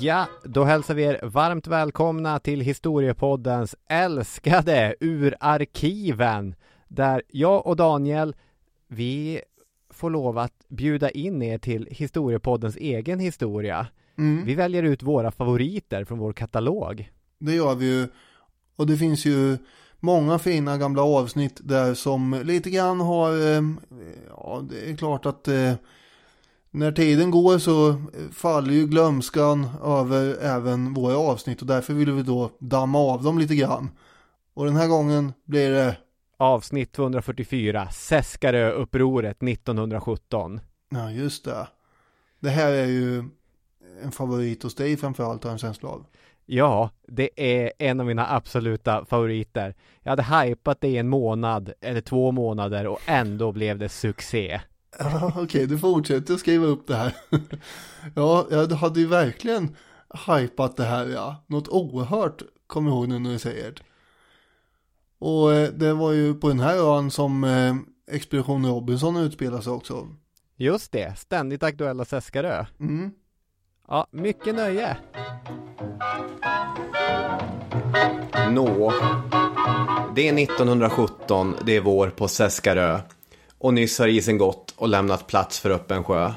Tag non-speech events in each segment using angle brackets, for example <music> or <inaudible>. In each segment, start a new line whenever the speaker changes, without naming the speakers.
Ja, då hälsar vi er varmt välkomna till Historiepoddens älskade Ur arkiven där jag och Daniel, vi får lov att bjuda in er till Historiepoddens egen historia.
Mm,
Vi väljer ut våra favoriter från vår katalog.
det gör vi ju. Och det finns ju många fina gamla avsnitt där som lite grann har, eh, ja det är klart att eh, när tiden går så faller ju glömskan över även våra avsnitt och därför vill vi då damma av dem lite grann. Och den här gången blir det,
Avsnitt 244, Seskarö-upproret 1917.
ja just det. Det här är ju en favorit hos dig framförallt har jag en känsla av.
Ja, det är en av mina absoluta favoriter. Jag hade hypat det i en månad eller två månader och ändå blev det succé.
Ja, okej, du fortsätter att skriva upp det här. <laughs> ja, jag hade ju verkligen hypat det här, ja. Något oerhört, kommer jag ihåg nu när du säger det. Och eh, det var ju på den här ön som eh, Expedition Robinson utspelar sig också.
Just det, ständigt aktuella Seskarö.
Mm.
Ja, mycket nöje. Nå, det är 1917, det är vår på Seskarö. Och nyss har isen gått och lämnat plats för öppen sjö.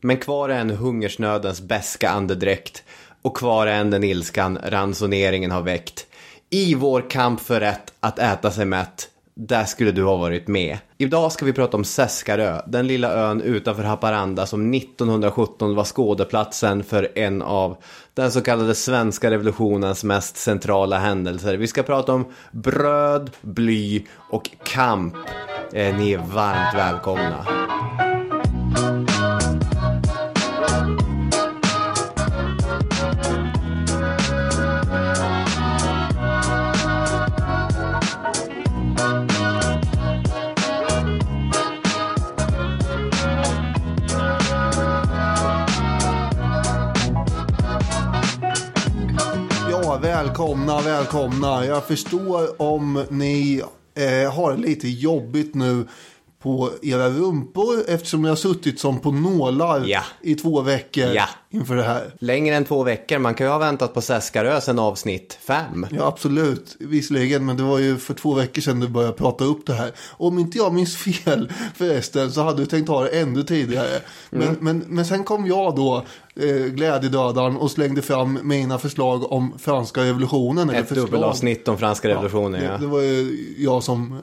Men kvar är en hungersnödens beska andedräkt och kvar är än den ilskan ransoneringen har väckt. I vår kamp för rätt att äta sig mätt, där skulle du ha varit med. Idag ska vi prata om Seskarö, den lilla ön utanför Haparanda som 1917 var skådeplatsen för en av den så kallade svenska revolutionens mest centrala händelser. Vi ska prata om bröd, bly och kamp. Eh, ni är varmt välkomna.
Välkomna, välkomna. Jag förstår om ni eh, har det lite jobbigt nu på era rumpor eftersom ni har suttit som på nålar
Ja.
i två veckor
Ja.
inför det här.
Längre än två veckor, man kan ju ha väntat på Seskarö sedan avsnitt fem.
Ja, absolut. Visserligen, men det var ju för två veckor sedan du började prata upp det här. Om inte jag minns fel förresten så hade du tänkt ha det ännu tidigare. Men,
Mm.
men, men sen kom jag då, eh, glädjedödaren, och slängde fram mina förslag om franska revolutionen.
Ett
förslag.
dubbelavsnitt om franska revolutionen,
Det,
ja.
det var ju jag som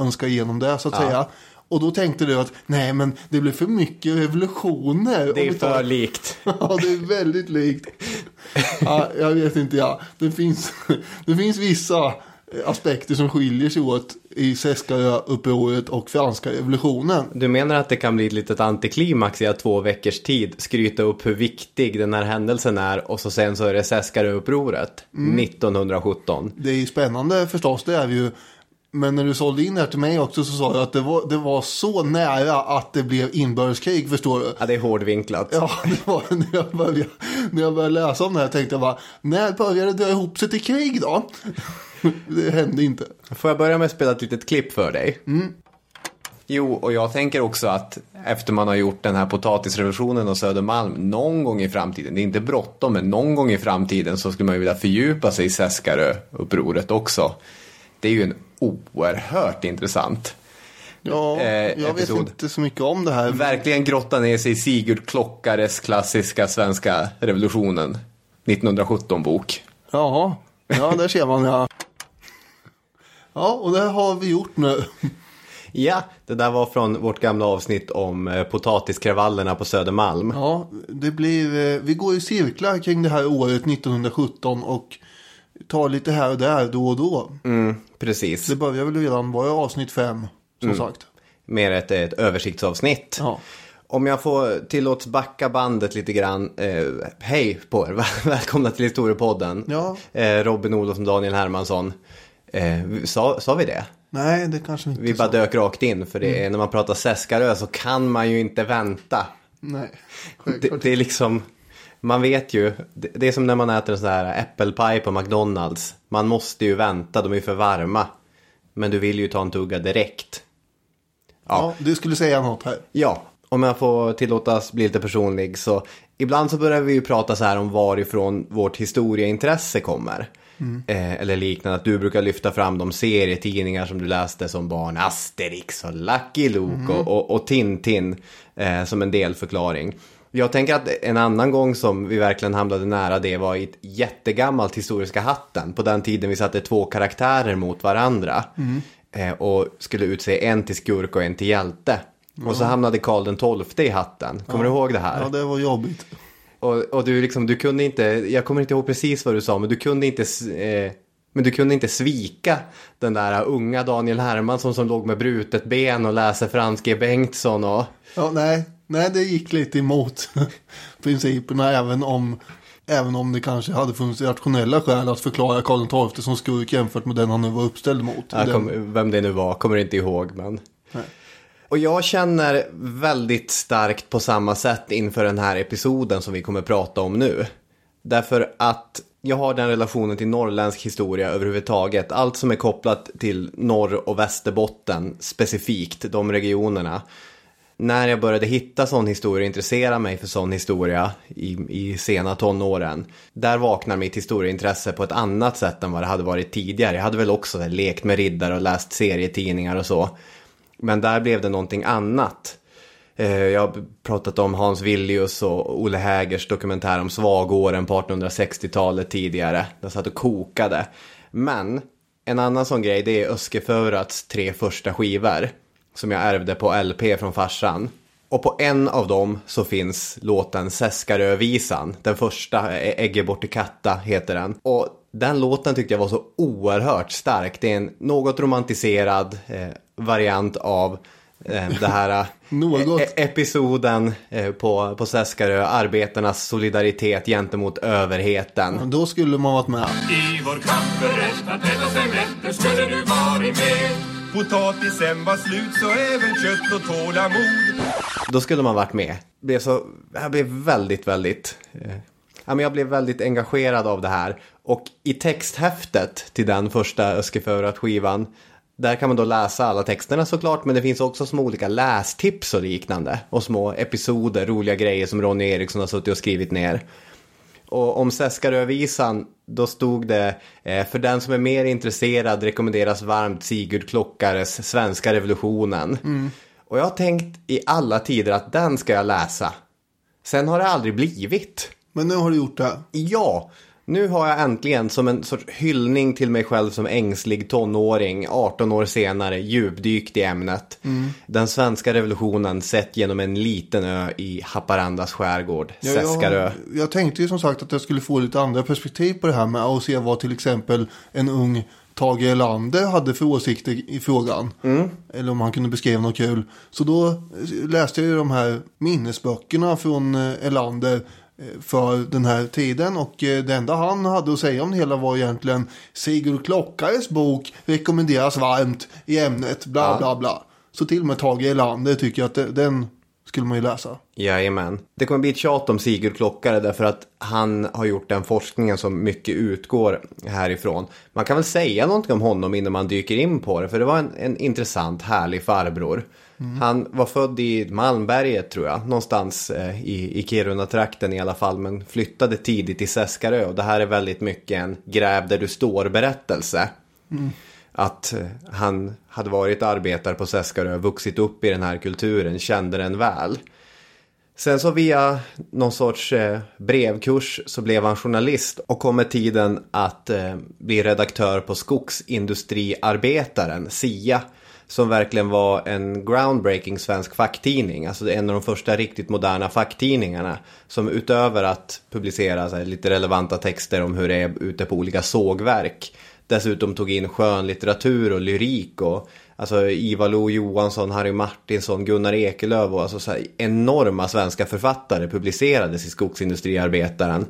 önskade igenom det så att säga. Och då tänkte du att nej men det blir för mycket revolutioner.
Det är
tar-
för likt. <laughs>
Ja, det är väldigt likt. Ja, jag vet inte, ja. Det finns, <laughs> det finns vissa aspekter som skiljer sig åt i Seskarö-upproret och franska revolutionen.
Du menar att det kan bli ett litet antiklimax i att två veckors tid skryta upp hur viktig den här händelsen är och så sen så är det Seskaröupproret 1917.
Det är ju spännande förstås, det är ju. Men när du sålde in det här till mig också så sa du att det var, det var så nära att det blev inbördeskrig, förstår du?
Ja, det är hårdvinklat.
Ja, det var när jag började, när jag började läsa om det här tänkte jag bara, när började det dra ihop sig till krig då? Det hände inte.
Får jag börja med att spela ett litet klipp för dig? Jo, och jag tänker också att efter man har gjort den här potatisrevolutionen och Södermalm någon gång i framtiden, det är inte bråttom, men någon gång i framtiden så skulle man ju vilja fördjupa sig i Seskarö-upproret också. Det är ju en oerhört intressant
Ja,
Eh,
jag
episod.
vet inte så mycket om det här.
Verkligen grotta ner sig i Sigurd Klockares klassiska svenska revolutionen 1917-bok.
Jaha, ja där ser man ja. Ja, och det har vi gjort nu.
Ja, det där var från vårt gamla avsnitt om eh, potatiskravallerna på Södermalm.
Ja, det blir, eh, vi går i cirklar kring det här året 1917 och tar lite här och där då och då.
Mm, precis.
Det börjar väl redan vara avsnitt fem, som sagt.
Mer ett, ett översiktsavsnitt.
Ja.
Om jag får tillåts backa bandet lite grann. Eh, hej på er, <laughs> välkomna till Historiepodden.
Ja.
Eh, Robin Olofsson, Daniel Hermansson. Eh, sa, sa vi det?
Nej, det kanske inte
Vi bara dök rakt in för det är, när man pratar Seskarö så kan man ju inte vänta.
Nej,
Det, det är liksom, man vet ju, det, det är som när man äter en sån här äppelpaj på McDonalds. Man måste ju vänta, de är för varma. Men du vill ju ta en tugga direkt.
Ja, du skulle säga något här.
Ja, om jag får tillåtas bli lite personlig så ibland så börjar vi ju prata så här om varifrån vårt historieintresse kommer. Eh, eller liknande, att du brukar lyfta fram de serietidningar som du läste som barn, Asterix och Lucky Luke och, och, och Tintin eh, som en delförklaring. Jag tänker att en annan gång som vi verkligen hamnade nära det var i ett jättegammalt Historiska hatten. På den tiden vi satte två karaktärer mot varandra. Eh, och skulle utse en till skurk och en till hjälte. Och så hamnade Karl den XII i hatten. Kommer du ihåg det här?
Ja, det var jobbigt.
Och, och du liksom, du kunde inte, jag kommer inte ihåg precis vad du sa, men du kunde inte, eh, men du kunde inte svika den där unga Daniel Hermansson som låg med brutet ben och läser Frans G. Bengtsson och...
Ja, nej, nej, det gick lite emot <laughs> principerna även om, även om det kanske hade funnits rationella skäl att förklara Karl XII som skurk jämfört med den han nu var uppställd mot. Den-
kom, vem det nu var, kommer inte ihåg, men... Och jag känner väldigt starkt på samma sätt inför den här episoden som vi kommer prata om nu. Därför att jag har den relationen till norrländsk historia överhuvudtaget. Allt som är kopplat till norr och västerbotten specifikt, de regionerna. När jag började hitta sån historia och intressera mig för sån historia i, i sena tonåren. Där vaknar mitt historieintresse på ett annat sätt än vad det hade varit tidigare. Jag hade väl också här, lekt med riddare och läst serietidningar och så. Men där blev det någonting annat. Eh, jag har pratat om Hans Villius och Olle Hägers dokumentär om svagåren på 1860-talet tidigare. Den satt och kokade. Men en annan sån grej det är Öskeförats tre första skivor. Som jag ärvde på LP från farsan. Och på en av dem så finns låten Seskarövisan. Den första, Ägge bort katta heter den. Och den låten tyckte jag var så oerhört stark. Det är en något romantiserad eh, variant av eh, det här eh, <laughs>
Något.
e- episoden eh, på, på Seskarö. Arbetarnas solidaritet gentemot överheten.
Men Då skulle man varit med.
I vår kafferest att äta sig mätt, nu skulle du varit med. Potatisen var slut så även kött och tålamod.
Då skulle man varit med. Blev så, jag blev väldigt, väldigt... Eh, ja, men jag blev väldigt engagerad av det här. Och i texthäftet till den första Öskeförat-skivan. Där kan man då läsa alla texterna såklart. Men det finns också små olika lästips och liknande. Och små episoder, roliga grejer som Ronny Eriksson har suttit och skrivit ner. Och om Seskarövisan, då stod det eh, för den som är mer intresserad rekommenderas varmt Sigurd Klockares Svenska revolutionen. Och jag har tänkt i alla tider att den ska jag läsa. Sen har det aldrig blivit.
Men nu har du gjort det.
Ja, nu har jag äntligen som en sorts hyllning till mig själv som ängslig tonåring, 18 år senare, djupdykt i ämnet. Den svenska revolutionen sett genom en liten ö i Haparandas skärgård,
Ja,
Seskarö.
Jag, jag tänkte ju som sagt att jag skulle få lite andra perspektiv på det här med att se vad till exempel en ung Tage Erlander hade för åsikter i frågan. Eller om han kunde beskriva något kul. Så då läste jag ju de här minnesböckerna från eh, Erlander eh, för den här tiden och eh, det enda han hade att säga om det hela var egentligen Sigurd Klockares bok rekommenderas varmt i ämnet bla
Ja.
bla bla. Så till och med Tage Erlander tycker jag att den skulle man ju läsa.
Jajamän. Det kommer bli ett tjat om Sigurd Klockare därför att han har gjort den forskningen som mycket utgår härifrån. Man kan väl säga någonting om honom innan man dyker in på det för det var en, en intressant, härlig farbror. Han var född i Malmberget tror jag, någonstans eh, i, i Kiruna-trakten i alla fall, men flyttade tidigt till Seskarö och det här är väldigt mycket en gräv där du står-berättelse. Att eh, han hade varit arbetare på Seskarö, vuxit upp i den här kulturen, kände den väl. Sen så via någon sorts eh, brevkurs så blev han journalist och kom med tiden att eh, bli redaktör på Skogsindustriarbetaren, SIA. Som verkligen var en groundbreaking svensk facktidning. Alltså en av de första riktigt moderna facktidningarna. Som utöver att publicera så här, lite relevanta texter om hur det är ute på olika sågverk. Dessutom tog in skönlitteratur och lyrik och Alltså Ivar Lo Johansson, Harry Martinsson, Gunnar Ekelöf och alltså så här enorma svenska författare publicerades i Skogsindustriarbetaren.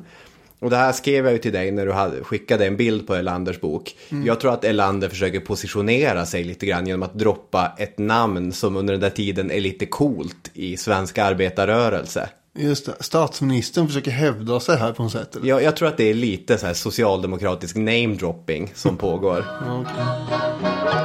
Och det här skrev jag ju till dig när du hade, skickade en bild på Erlanders bok. Jag tror att Erlander försöker positionera sig lite grann genom att droppa ett namn som under den där tiden är lite coolt i svensk arbetarrörelse.
Just det, statsministern försöker hävda sig här på något sätt. Eller?
Jag, jag tror att det är lite så här socialdemokratisk namedropping som pågår. <laughs>
Ja,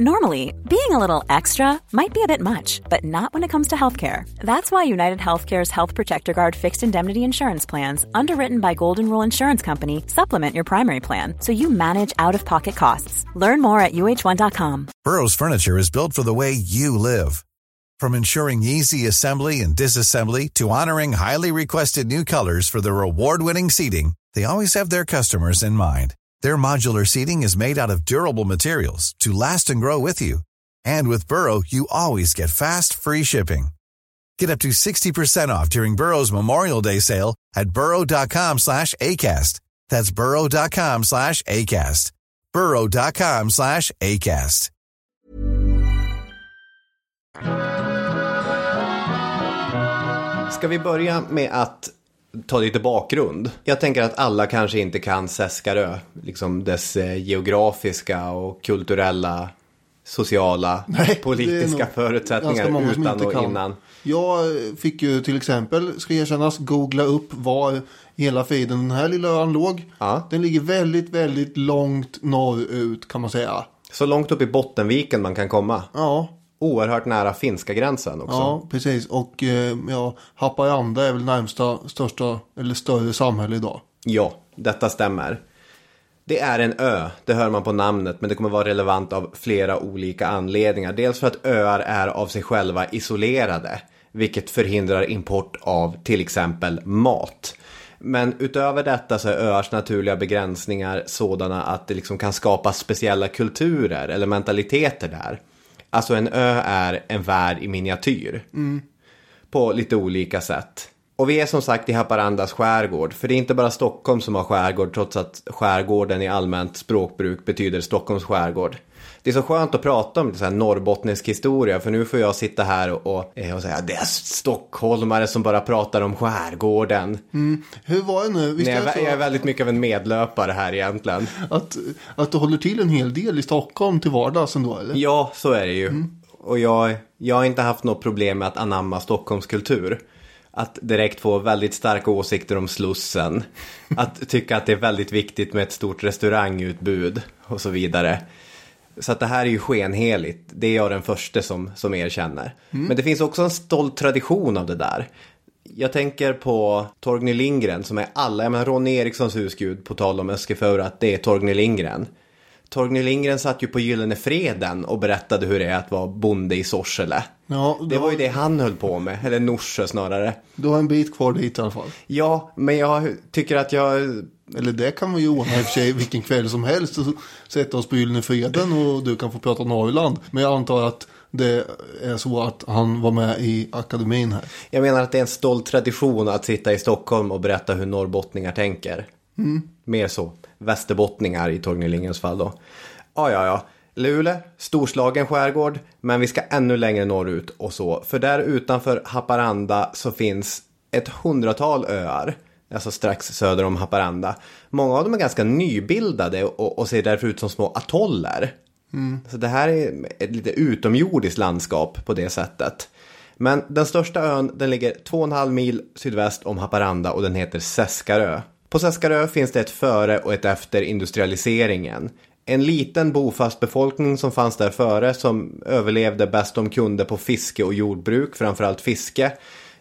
Normally, being a little extra might be a bit much, but not when it comes to healthcare. That's why United Healthcare's Health Protector Guard fixed indemnity insurance plans, underwritten by Golden Rule Insurance Company, supplement your primary plan so you manage out of pocket costs. Learn more at uh1.com.
Burrow's furniture is built for the way you live. From ensuring easy assembly and disassembly to honoring highly requested new colors for their award-winning seating, they always have their customers in mind. Their modular seating is made out of durable materials to last and grow with you. And with Burrow, you always get fast, free shipping. Get up to 60% off during Burrow's Memorial Day sale at burrow.com slash ACAST. That's burrow.com slash ACAST. burrow.com slash ACAST.
Ska vi börja med att ta lite bakgrund? Jag tänker att alla kanske inte kan Seskarö, liksom dess eh, geografiska och kulturella, sociala, <laughs>
Nej,
politiska förutsättningar utan och
kan.
innan.
Jag fick ju till exempel, ska erkännas, googla upp var hela feeden den här lilla ön låg.
Ja.
Den ligger väldigt, väldigt långt norrut kan man säga.
Så långt upp i Bottenviken man kan komma.
Ja,
Oerhört nära finska gränsen också.
ja precis. Och eh, ja, Haparanda är väl närmsta största eller större samhälle idag.
Ja, detta stämmer. Det är en ö, det hör man på namnet, men det kommer vara relevant av flera olika anledningar. Dels för att öar är av sig själva isolerade, vilket förhindrar import av till exempel mat. Men utöver detta så är öars naturliga begränsningar sådana att det liksom kan skapas speciella kulturer eller mentaliteter där. Alltså en ö är en värld i miniatyr på lite olika sätt. Och vi är som sagt i Haparandas skärgård, för det är inte bara Stockholm som har skärgård, trots att skärgården i allmänt språkbruk betyder Stockholms skärgård. Det är så skönt att prata om så här norrbottnisk historia, för nu får jag sitta här och, och, eh, och säga det är stockholmare som bara pratar om skärgården.
Hur var det nu? Visst
Nej, jag, jag är väldigt mycket av en medlöpare här egentligen.
att, att du håller till en hel del i Stockholm till vardags ändå eller?
Ja, så är det ju. Och jag, jag har inte haft något problem med att anamma Stockholmskultur. Att direkt få väldigt starka åsikter om Slussen. Att tycka att det är väldigt viktigt med ett stort restaurangutbud och så vidare. Så att det här är ju skenheligt. Det är jag den första som, som erkänner. Men det finns också en stolt tradition av det där. Jag tänker på Torgny Lindgren som är alla, jag menar Ronny Erikssons husgud på tal om Öskeföra, att det är Torgny Lindgren. Torgny Lindgren satt ju på Gyllene Freden och berättade hur det är att vara bonde i Sorsele.
Ja,
Det var ju det han höll på med, eller Norsjö snarare.
Du har en bit kvar dit i alla fall.
Ja, men jag tycker att jag...
Eller det kan vi ju ordna i och för sig vilken kväll som helst. Sätta oss på Gyllene Freden och du kan få prata Norrland. Men jag antar att det är så att han var med i akademin här.
Jag menar att det är en stolt tradition att sitta i Stockholm och berätta hur norrbottningar tänker. Mer så. Västerbottningar i Torgny Lindgrens fall då. Ja, ja, ja. Luleå, storslagen skärgård, men vi ska ännu längre norrut och så. För där utanför Haparanda så finns ett hundratal öar. Alltså strax söder om Haparanda. Många av dem är ganska nybildade och, och ser därför ut som små atoller. Så det här är ett lite utomjordiskt landskap på det sättet. Men den största ön den ligger 2,5 mil sydväst om Haparanda och den heter Seskarö. På Seskarö finns det ett före och ett efter industrialiseringen. En liten bofast befolkning som fanns där före som överlevde bäst de kunde på fiske och jordbruk, framförallt fiske,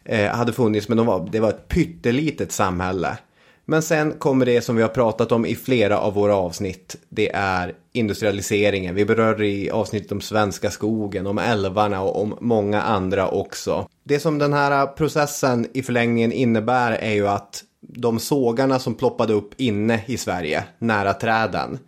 eh, hade funnits men de var, det var ett pyttelitet samhälle. Men sen kommer det som vi har pratat om i flera av våra avsnitt. Det är industrialiseringen. Vi berör i avsnittet om svenska skogen, om älvarna och om många andra också. Det som den här processen i förlängningen innebär är ju att de sågarna som ploppade upp inne i Sverige, nära träden.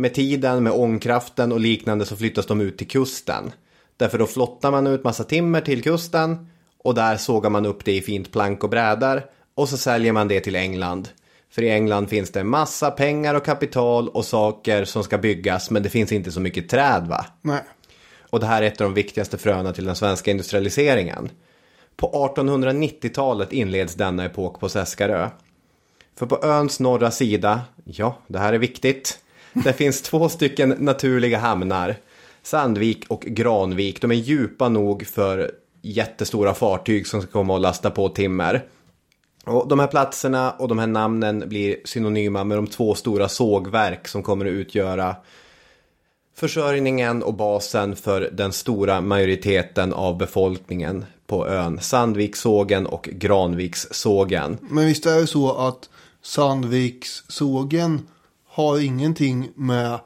Med tiden, med ångkraften och liknande så flyttas de ut till kusten. Därför då flottar man ut massa timmer till kusten och där sågar man upp det i fint plank och brädor och så säljer man det till England För i England finns det massa pengar och kapital och saker som ska byggas, men det finns inte så mycket träd va?
Nej.
Och det här är ett av de viktigaste fröna till den svenska industrialiseringen. På 1890-talet inleds denna epok på Seskarö. För på öns norra sida, ja, det här är viktigt, det finns två stycken naturliga hamnar. Sandvik och Granvik, de är djupa nog för jättestora fartyg som ska komma och lasta på timmer. Och de här platserna och de här namnen blir synonyma med de två stora sågverk som kommer att utgöra försörjningen och basen för den stora majoriteten av befolkningen på ön. Sandvikssågen och Granvikssågen.
Men visst är det så att Sandvikssågen har ingenting med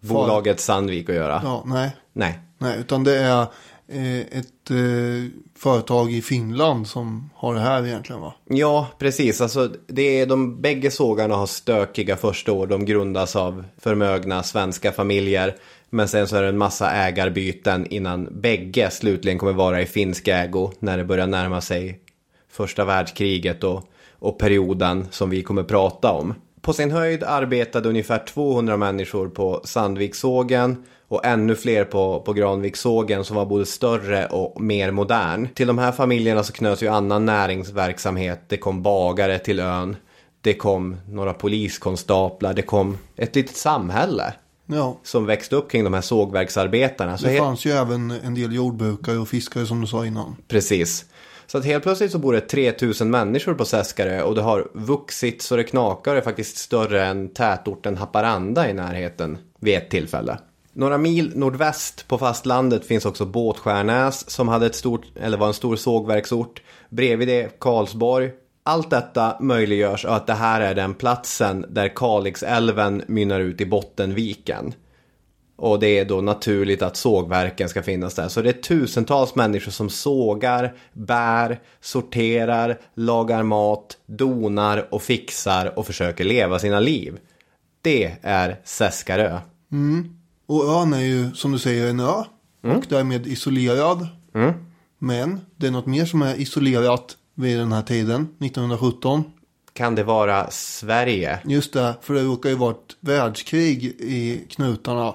Bolaget Sandvik att göra.
Ja, nej.
Nej.
Nej, utan det är eh, ett eh, företag i Finland som har det här egentligen va?
Ja, precis. Alltså, det är, de bägge sågarna har stökiga första år. De grundas av förmögna svenska familjer. Men sen så är det en massa ägarbyten innan bägge slutligen kommer vara i finsk ägo. När det börjar närma sig första världskriget och, och perioden som vi kommer prata om. På sin höjd arbetade ungefär 200 människor på Sandvikssågen och ännu fler på, på Granvikssågen som var både större och mer modern. Till de här familjerna så knöts ju annan näringsverksamhet. Det kom bagare till ön. Det kom några poliskonstaplar. Det kom ett litet samhälle
Ja.
som växte upp kring de här sågverksarbetarna. Så
Det fanns ju även en del jordbrukare och fiskare som du sa innan.
Precis. Så att helt plötsligt så bor det 3000 människor på Seskarö och det har vuxit så det knakar och är faktiskt större än tätorten Haparanda i närheten vid ett tillfälle. Några mil nordväst på fastlandet finns också Båtskärnäs som hade ett stort, eller var en stor sågverksort. Bredvid det Karlsborg. Allt detta möjliggörs av att det här är den platsen där Kalixälven mynnar ut i Bottenviken. Och det är då naturligt att sågverken ska finnas där. Så det är tusentals människor som sågar, bär, sorterar, lagar mat, donar och fixar och försöker leva sina liv. Det är Seskarö.
Och ön är ju som du säger en ö. Och därmed isolerad. Men det är något mer som är isolerat vid den här tiden, 1917.
Kan det vara Sverige?
Just det, för det råkar ju vara ett världskrig i knutarna.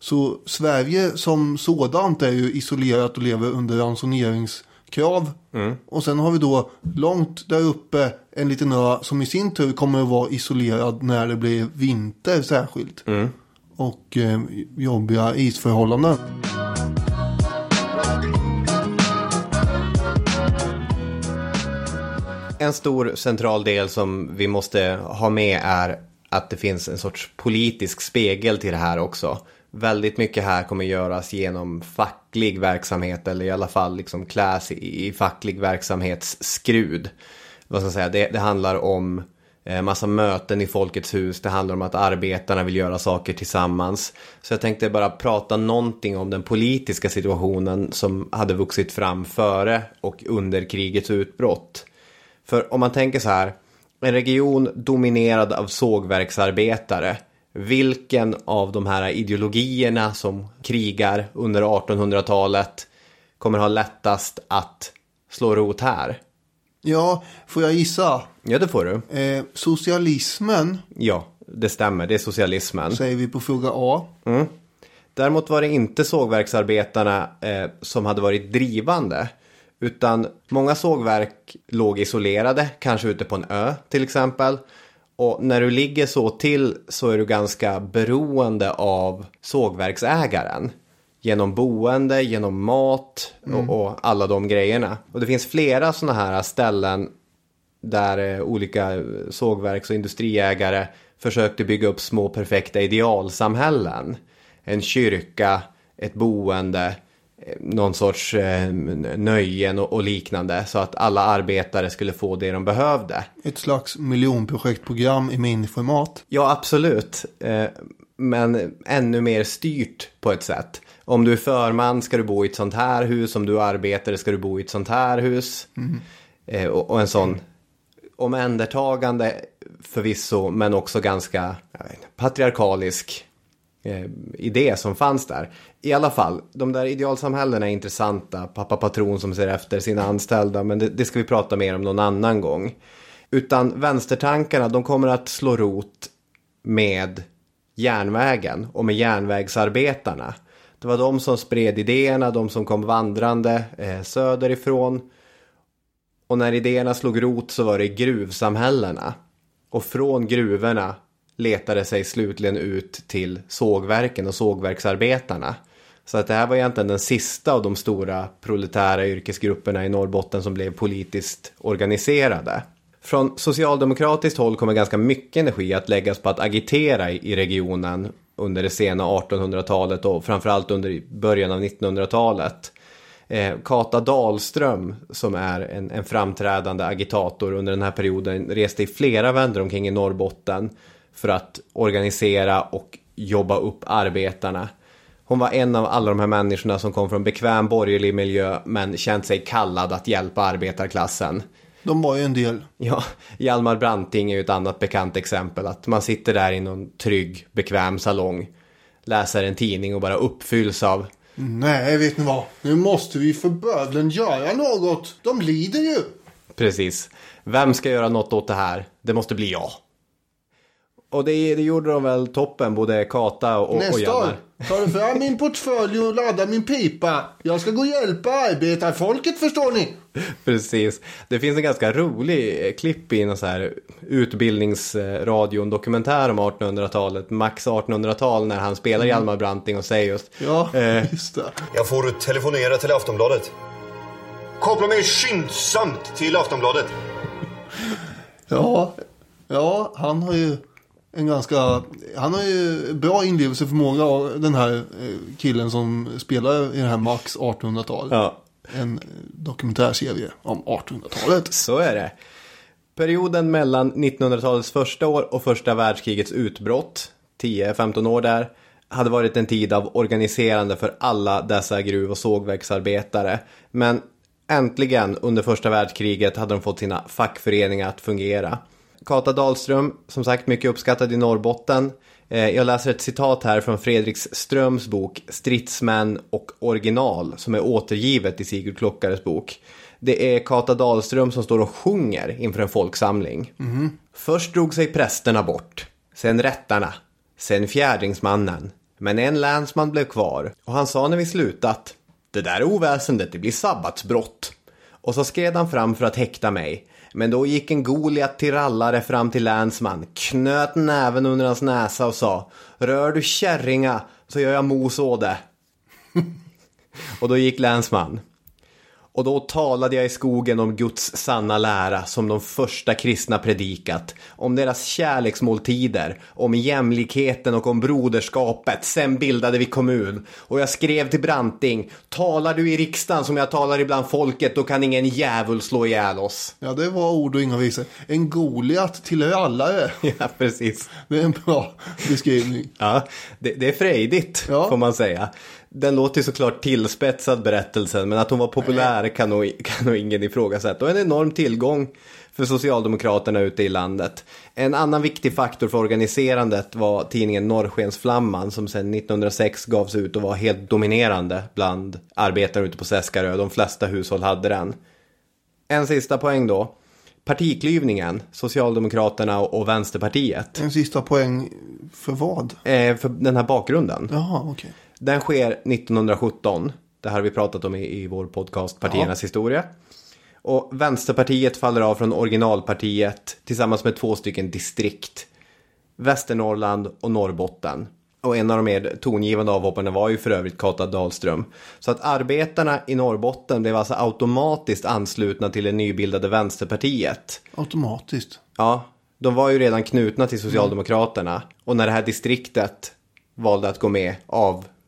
Så Sverige som sådant är ju isolerat och lever under ransoneringskrav. Och sen har vi då långt där uppe en liten ö som i sin tur kommer att vara isolerad när det blir vinter särskilt. Och eh, jobbiga isförhållanden.
En stor central del som vi måste ha med är att det finns en sorts politisk spegel till det här också. Väldigt mycket här kommer göras genom facklig verksamhet eller i alla fall liksom kläs i, i facklig verksamhetsskrud. Vad ska jag säga, det, det handlar om eh, massa möten i Folkets hus. Det handlar om att arbetarna vill göra saker tillsammans. Så jag tänkte bara prata någonting om den politiska situationen som hade vuxit fram före och under krigets utbrott. För om man tänker så här, en region dominerad av sågverksarbetare. Vilken av de här ideologierna som krigar under 1800-talet kommer ha lättast att slå rot här?
Ja, får jag gissa?
Ja, det får du.
Eh, socialismen
Ja, det stämmer. Det är socialismen.
säger vi på fråga A.
Däremot var det inte sågverksarbetarna eh, som hade varit drivande. Utan många sågverk låg isolerade, kanske ute på en ö till exempel. Och när du ligger så till så är du ganska beroende av sågverksägaren. Genom boende, genom mat och, och alla de grejerna. Och det finns flera sådana här ställen där eh, olika sågverks och industriägare försökte bygga upp små perfekta idealsamhällen. En kyrka, ett boende, någon sorts eh, nöjen och, och liknande. Så att alla arbetare skulle få det de behövde.
Ett slags miljonprojektprogram i miniformat.
Ja, absolut. Eh, Men ännu mer styrt på ett sätt. Om du är förman ska du bo i ett sånt här hus. Om du är arbetare ska du bo i ett sånt här hus. Eh, Och och en sån omhändertagande förvisso, men också ganska vet patriarkalisk eh, idé som fanns där. I alla fall, de där idealsamhällena är intressanta. Pappa patron som ser efter sina anställda, men det, det ska vi prata mer om någon annan gång. Utan vänstertankarna de kommer att slå rot med järnvägen och med järnvägsarbetarna. Det var de som spred idéerna, de som kom vandrande eh, söderifrån. Och när idéerna slog rot så var det gruvsamhällena. Och från gruvorna letade sig slutligen ut till sågverken och sågverksarbetarna. Så att det här var egentligen den sista av de stora proletära yrkesgrupperna i Norrbotten som blev politiskt organiserade. Från socialdemokratiskt håll kommer ganska mycket energi att läggas på att agitera i regionen under det sena 1800-talet och framförallt under början av 1900-talet. Eh, Kata Dahlström som är en, en, framträdande agitator under den här perioden reste i flera vändor omkring i Norrbotten för att organisera och jobba upp arbetarna. Hon var en av alla de här människorna som kom från bekväm borgerlig miljö men känt sig kallad att hjälpa arbetarklassen.
De var ju en del.
Ja, Hjalmar Branting är ju ett annat bekant exempel. Att man sitter där i någon trygg, bekväm salong, läser en tidning och bara uppfylls av
Nej, vet ni vad? Nu måste vi för bödlen göra något. De lider ju.
Precis. Vem ska göra något åt det här? Det måste bli jag. Och det, det gjorde de väl toppen, både Kata och,
Nästa
och Hjalmar.
tar du fram min portfölj och laddar min pipa. Jag ska gå och hjälpa arbetarfolket förstår ni. <laughs>
Precis. Det finns en ganska rolig eh, klipp i en så här utbildningsradion dokumentär om 1800-talet, Max 1800-tal, när han spelar Hjalmar Branting och säger just
Ja,
eh,
just det.
Jag får telefonera till Aftonbladet. Koppla mig skyndsamt till Aftonbladet.
Ja, ja, han har ju en ganska, han har ju bra inlevelseförmåga av den här eh, killen som spelar i det här Max 1800-tal.
ja,
En dokumentärserie om 1800-talet.
så är det. Perioden mellan 1900-talets första år och första världskrigets utbrott, 10-15 år där, hade varit en tid av organiserande för alla dessa gruv och sågverksarbetare. Men äntligen under första världskriget hade de fått sina fackföreningar att fungera. Kata Dahlström, som sagt mycket uppskattad i Norrbotten. Eh, Jag läser ett citat här från Fredriks Ströms bok Stridsmän och original som är återgivet i Sigurd Klockares bok. Det är Kata Dahlström som står och sjunger inför en folksamling. Först drog sig prästerna bort, sen rättarna, sen fjärdingsmannen. Men en länsman blev kvar och han sa när vi slutat Det där oväsendet, det blir sabbatsbrott. Och så skred han fram för att häkta mig. Men då gick en Goliat till rallare fram till länsman, knöt näven under hans näsa och sa Rör du kärringa så gör jag mos å det. <laughs> och då gick länsman. Och då talade jag i skogen om Guds sanna lära som de första kristna predikat. Om deras kärleksmåltider, om jämlikheten och om broderskapet. Sen bildade vi kommun. Och jag skrev till Branting. Talar du i riksdagen som jag talar ibland folket, då kan ingen djävul slå ihjäl oss.
Ja, det var ord och inga visor. En Goliat till rallare. <laughs>
Ja, precis.
Det är en bra beskrivning.
Ja, det, det är frejdigt,
Ja.
får man säga. Den låter ju såklart tillspetsad berättelsen, men att hon var populär kan nog, <laughs> kan nog ingen ifrågasätta. Och en enorm tillgång för Socialdemokraterna ute i landet. En annan viktig faktor för organiserandet var tidningen Norrskensflamman som sedan 1906 gavs ut och var helt dominerande bland arbetare ute på Seskarö. De flesta hushåll hade den. En sista poäng då. Partiklyvningen, Socialdemokraterna och Vänsterpartiet.
En sista poäng för vad?
Eh, för den här bakgrunden.
Jaha, okej.
Den sker 1917. Det här har vi pratat om i, i vår podcast Partiernas historia. Och Vänsterpartiet faller av från originalpartiet tillsammans med två stycken distrikt. Västernorrland och Norrbotten. Och en av de mer tongivande avhopparna var ju för övrigt Kata Dahlström. Så att arbetarna i Norrbotten blev alltså automatiskt anslutna till det nybildade Vänsterpartiet.
Automatiskt.
Ja, de var ju redan knutna till Socialdemokraterna. Och när det här distriktet valde att gå med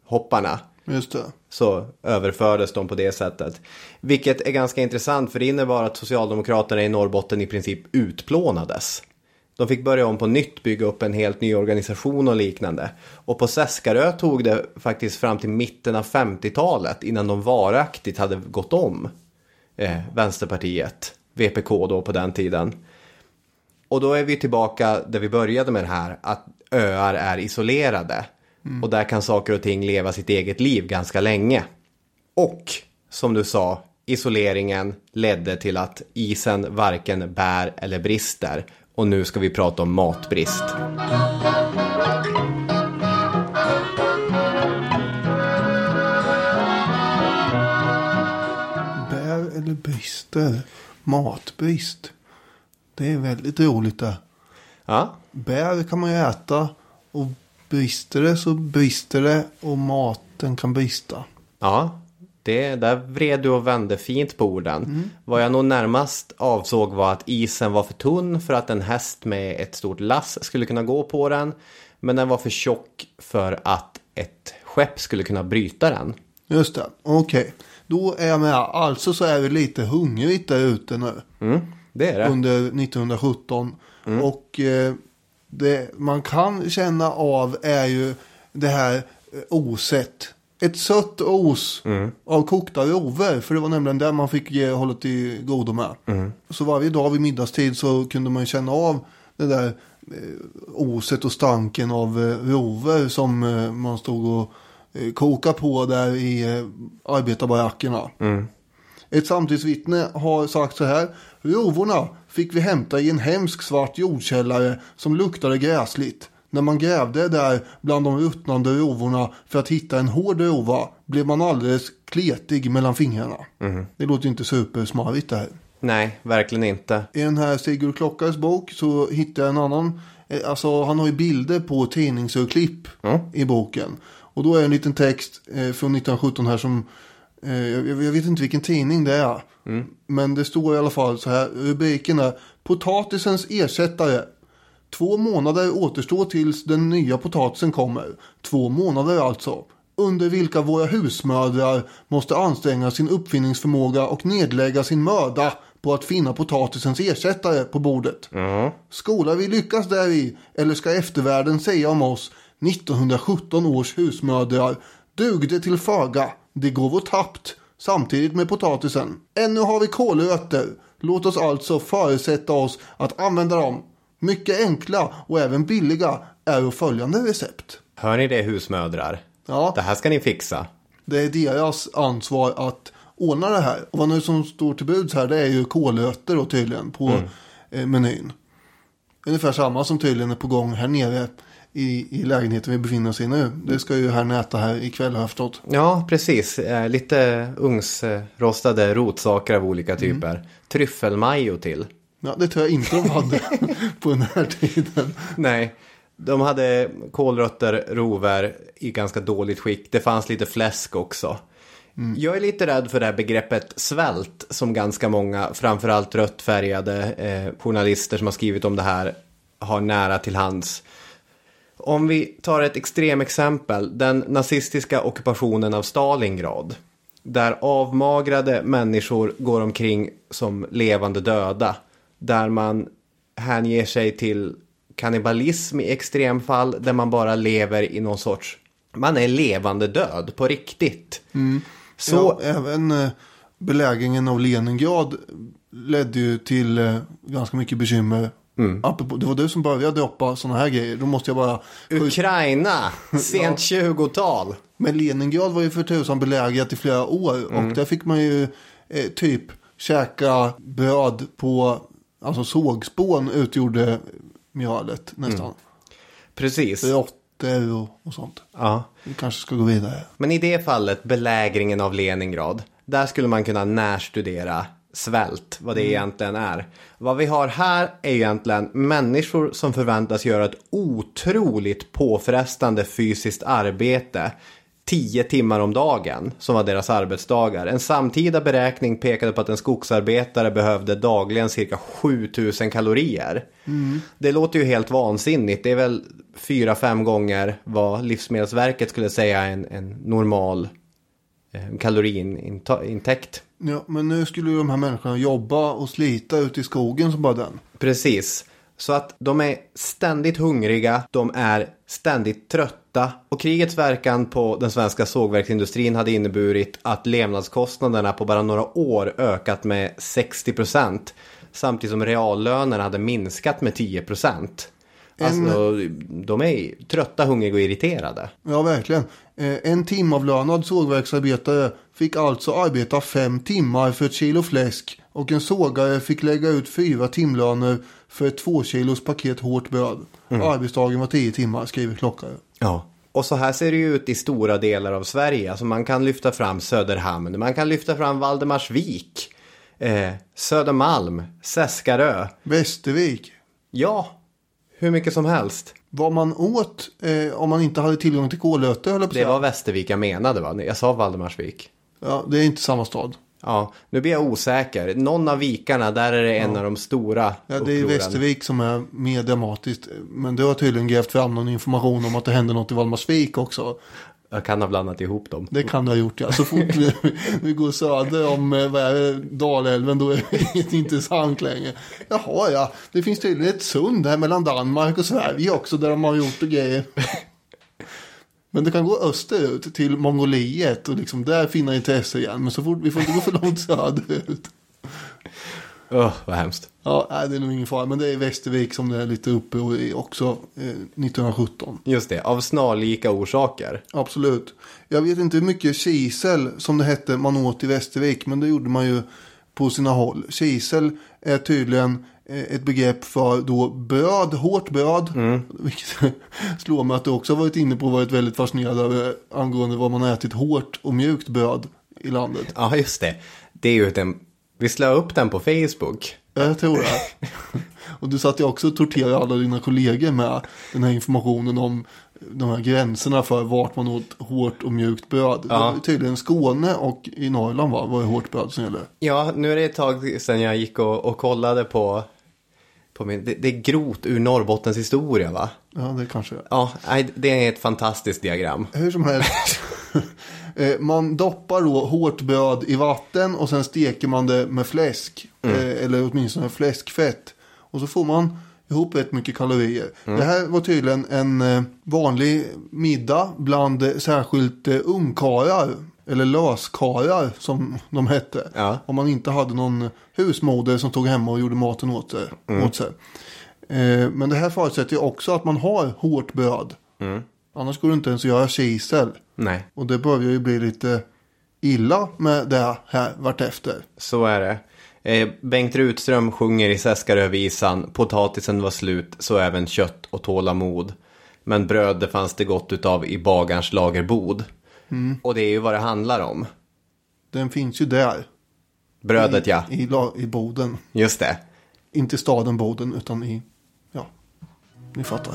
avhopparna
Just det.
så överfördes de på det sättet. Vilket är ganska intressant för det innebar att Socialdemokraterna i Norrbotten i princip utplånades. De fick börja om på nytt, bygga upp en helt ny organisation och liknande. Och på Seskarö tog det faktiskt fram till mitten av 50-talet innan de varaktigt hade gått om eh, Vänsterpartiet, VPK då på den tiden. Och då är vi tillbaka där vi började med det här, att öar är isolerade. Och där kan saker och ting leva sitt eget liv ganska länge. Och, som du sa Isoleringen ledde till att isen varken bär eller brister. Och nu ska vi prata om matbrist.
Bär eller brister? Matbrist. Det är väldigt roligt det.
Ja,
Bär kan man ju äta. Och brister det så brister det. Och maten kan brista.
ja. Det, där vred du och vände fint på orden. Vad jag nog närmast avsåg var att isen var för tunn för att en häst med ett stort lass skulle kunna gå på den. Men den var för tjock för att ett skepp skulle kunna bryta den.
Just det. Okej. Då är jag med. Alltså så är vi lite hungrigt där ute nu.
Det är det.
under 1917. Och eh, det man kan känna av är ju det här eh, oset. Ett sött os av kokta rovor. För det var nämligen där man fick ge, hålla till godo med. Så varje dag vid middagstid så kunde man känna av det där eh, oset och stanken av eh, rovor som man stod och kokade på där i arbetarbarackerna. Ett samtidsvittne har sagt så här. Rovorna fick vi hämta i en hemsk svart jordkällare som luktade gräsligt. När man grävde där bland de ruttnande rovorna för att hitta en hård rova blev man alldeles kletig mellan fingrarna. Det låter inte supersmarrigt det här.
Nej, verkligen inte.
I den här Sigurd Klockares bok så hittar jag en annan. eh, Alltså han har ju bilder på tidningsurklipp i boken. Och då är det en liten text eh, från 1917 här som. Eh, jag, jag vet inte vilken tidning det är. Men det står i alla fall så här. Rubriken är Potatisens ersättare. Två månader återstår tills den nya potatisen kommer. Två månader alltså. Under vilka våra husmödrar måste anstränga sin uppfinningsförmåga och nedlägga sin möda på att finna potatisens ersättare på bordet. Skola vi lyckas däri, eller ska eftervärlden säga om oss 1917 års husmödrar dugde till föga, det går åt tappt, samtidigt med potatisen. Ännu har vi kålrötter, låt oss alltså förutsätta oss att använda dem. Mycket enkla och även billiga är följande recept.
Hör ni det husmödrar?
Ja.
Det här ska ni fixa.
Det är deras ansvar att ordna det här. Och vad nu som står till buds här det är ju kålrötter då tydligen på eh, menyn. Ungefär samma som tydligen är på gång här nere i, i lägenheten vi befinner oss i nu. Det ska ju här äta här ikväll har jag förstått.
Ja, precis. Eh, lite ugnsrostade rotsaker av olika typer. Tryffelmajo till.
Ja, det tror jag inte de hade <laughs> på den här tiden.
Nej, de hade kålrötter, rover i ganska dåligt skick. Det fanns lite fläsk också. Jag är lite rädd för det här begreppet svält som ganska många, framförallt röttfärgade eh, journalister som har skrivit om det här har nära till hands. Om vi tar ett extremexempel, den nazistiska ockupationen av Stalingrad. Där avmagrade människor går omkring som levande döda. Där man hänger sig till kannibalism i extremfall. Där man bara lever i någon sorts... Man är levande död på riktigt. Så
Så även eh, belägringen av Leningrad ledde ju till eh, ganska mycket bekymmer. Apropå, det var du som började droppa sådana här grejer. Då måste jag bara...
Ukraina, sent 20-tal.
Men Leningrad var ju för tusan belägrat i flera år. Och där fick man ju eh, typ käka bröd på, alltså sågspån utgjorde mjölet nästan.
Precis.
Råttor och, och sånt.
Ja.
Vi kanske ska gå vidare.
Men i det fallet, belägringen av Leningrad, där skulle man kunna närstudera svält, vad det egentligen är. Vad vi har här är egentligen människor som förväntas göra ett otroligt påfrestande fysiskt arbete. 10 timmar om dagen som var deras arbetsdagar. En samtida beräkning pekade på att en skogsarbetare behövde dagligen cirka 7000 kalorier. Det låter ju helt vansinnigt. Det är väl 4-5 gånger vad Livsmedelsverket skulle säga en, en normal eh, kaloriintäkt.
Ja, men nu skulle ju de här människorna jobba och slita ute i skogen som bara den.
Precis. Så att de är ständigt hungriga, de är ständigt trötta och krigets verkan på den svenska sågverksindustrin hade inneburit att levnadskostnaderna på bara några år ökat med 60 procent samtidigt som reallönerna hade minskat med 10 procent. Alltså, de är trötta, hungriga och irriterade.
Ja, verkligen. Eh, En timavlönad sågverksarbetare fick alltså arbeta fem timmar för ett kilo fläsk och en sågare fick lägga ut fyra timlöner för ett två kilos paket hårt bröd. Arbetsdagen var tio timmar, skriver Klockare.
Ja. Och så här ser det ju ut i stora delar av Sverige. Alltså man kan lyfta fram Söderhamn, man kan lyfta fram Valdemarsvik, eh, Södermalm, Seskarö.
Västervik.
Ja, hur mycket som helst.
Vad man åt eh, om man inte hade tillgång till kolöte, höll jag på att
Det var Västervik jag menade va? Jag sa Valdemarsvik.
Ja, det är inte samma stad.
Ja, nu blir jag osäker. Någon av vikarna, där är det en av de stora
Ja, det är. Västervik som är mer dramatiskt. Men du har tydligen grävt fram någon information om att det hände något i Valdemarsvik också.
Jag kan ha blandat ihop dem.
Det kan du ha gjort ja. Så fort vi, vi går söder om eh, vad är det, Dalälven då är det inte intressant längre. Jaha ja, det finns tydligen ett sund här mellan Danmark och Sverige också där de har gjort grejer. Men det kan gå österut till Mongoliet och liksom där finna intresse igen. Men så fort vi får inte gå för långt söderut.
Öh, vad hemskt.
Ja, nej, det är nog ingen fara. Men det är Västervik som det är lite uppe och i också eh, 1917.
Just det, av snarlika orsaker.
Absolut. Jag vet inte hur mycket kisel som det hette man åt i Västervik. Men det gjorde man ju på sina håll. Kisel är tydligen eh, ett begrepp för då bröd, hårt bröd. <laughs> Vilket slår mig att du också varit inne på och varit väldigt fascinerad över angående vad man har ätit hårt och mjukt bröd i landet.
Ja, just det. Det är ju den... Vi slår upp den på Facebook.
Jag tror <laughs> det. Och du satt ju också och torterade alla dina kollegor med den här informationen om de här gränserna för vart man åt hårt och mjukt bröd. Var Tydligen Skåne och i Norrland va, var det hårt bröd som gällde.
Ja, nu är det ett tag sedan jag gick och, och kollade på... på min, det, det är grot ur Norrbottens historia, va?
Ja, det kanske är.
Ja, det är ett fantastiskt diagram.
Hur som helst. <laughs> Eh, man doppar då hårt bröd i vatten och sen steker man det med fläsk. Eh, Eller åtminstone fläskfett. Och så får man ihop rätt mycket kalorier. Det här var tydligen en eh, vanlig middag bland särskilt eh, ungkarlar. Eller löskarar som de hette.
Ja.
Om man inte hade någon husmoder som tog hemma och gjorde maten åt sig. Åt sig. Eh, men det här förutsätter ju också att man har hårt bröd. Annars går det inte ens att göra kisel.
Nej,
Och det börjar ju bli lite illa med det här vartefter.
så är det. Eh, Bengt Rutström sjunger i Seskarövisan Potatisen var slut, så även kött och tålamod. Men bröd det fanns det gott utav i bagarns lagerbod. Och det är ju vad det handlar om.
Den finns ju där.
Brödet
I,
ja,
I, la- i Boden.
just det.
Inte staden Boden utan i, ja, ni fattar.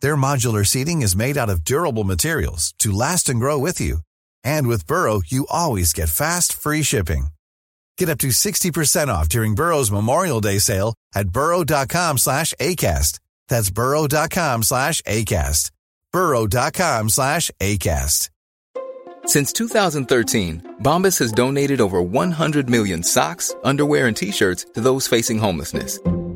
Their modular seating is made out of durable materials to last and grow with you. And with Burrow, you always get fast, free shipping. Get up to 60% off during Burrow's Memorial Day sale at burrow.com slash ACAST. That's burrow.com slash ACAST. burrow.com slash ACAST.
Since 2013, Bombas has donated over 100 million socks, underwear, and t-shirts to those facing homelessness.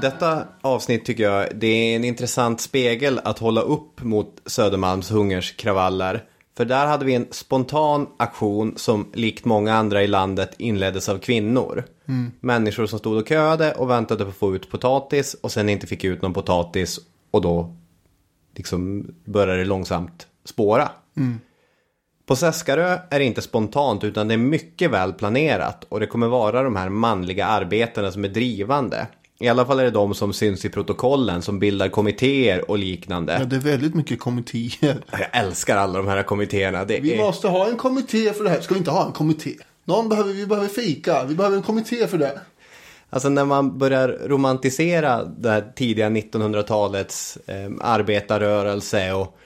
Detta avsnitt tycker jag det är en intressant spegel att hålla upp mot Södermalms hungerskravaller. För där hade vi en spontan aktion som likt många andra i landet inleddes av kvinnor. Människor som stod och köade och väntade på att få ut potatis och sen inte fick ut någon potatis och då liksom började det långsamt spåra. På Seskarö är det inte spontant utan det är mycket väl planerat och det kommer vara de här manliga arbetarna som är drivande. I alla fall är det de som syns i protokollen som bildar kommittéer och liknande.
Ja, det är väldigt mycket kommittéer. <laughs>
Jag älskar alla de här kommittéerna. Det
Vi
är...
måste ha en kommitté för det här. Ska vi inte ha en kommitté? Någon behöver, vi behöver fika. Vi behöver en kommitté för det.
Alltså när man börjar romantisera det här tidiga 1900-talets eh, arbetarrörelse och,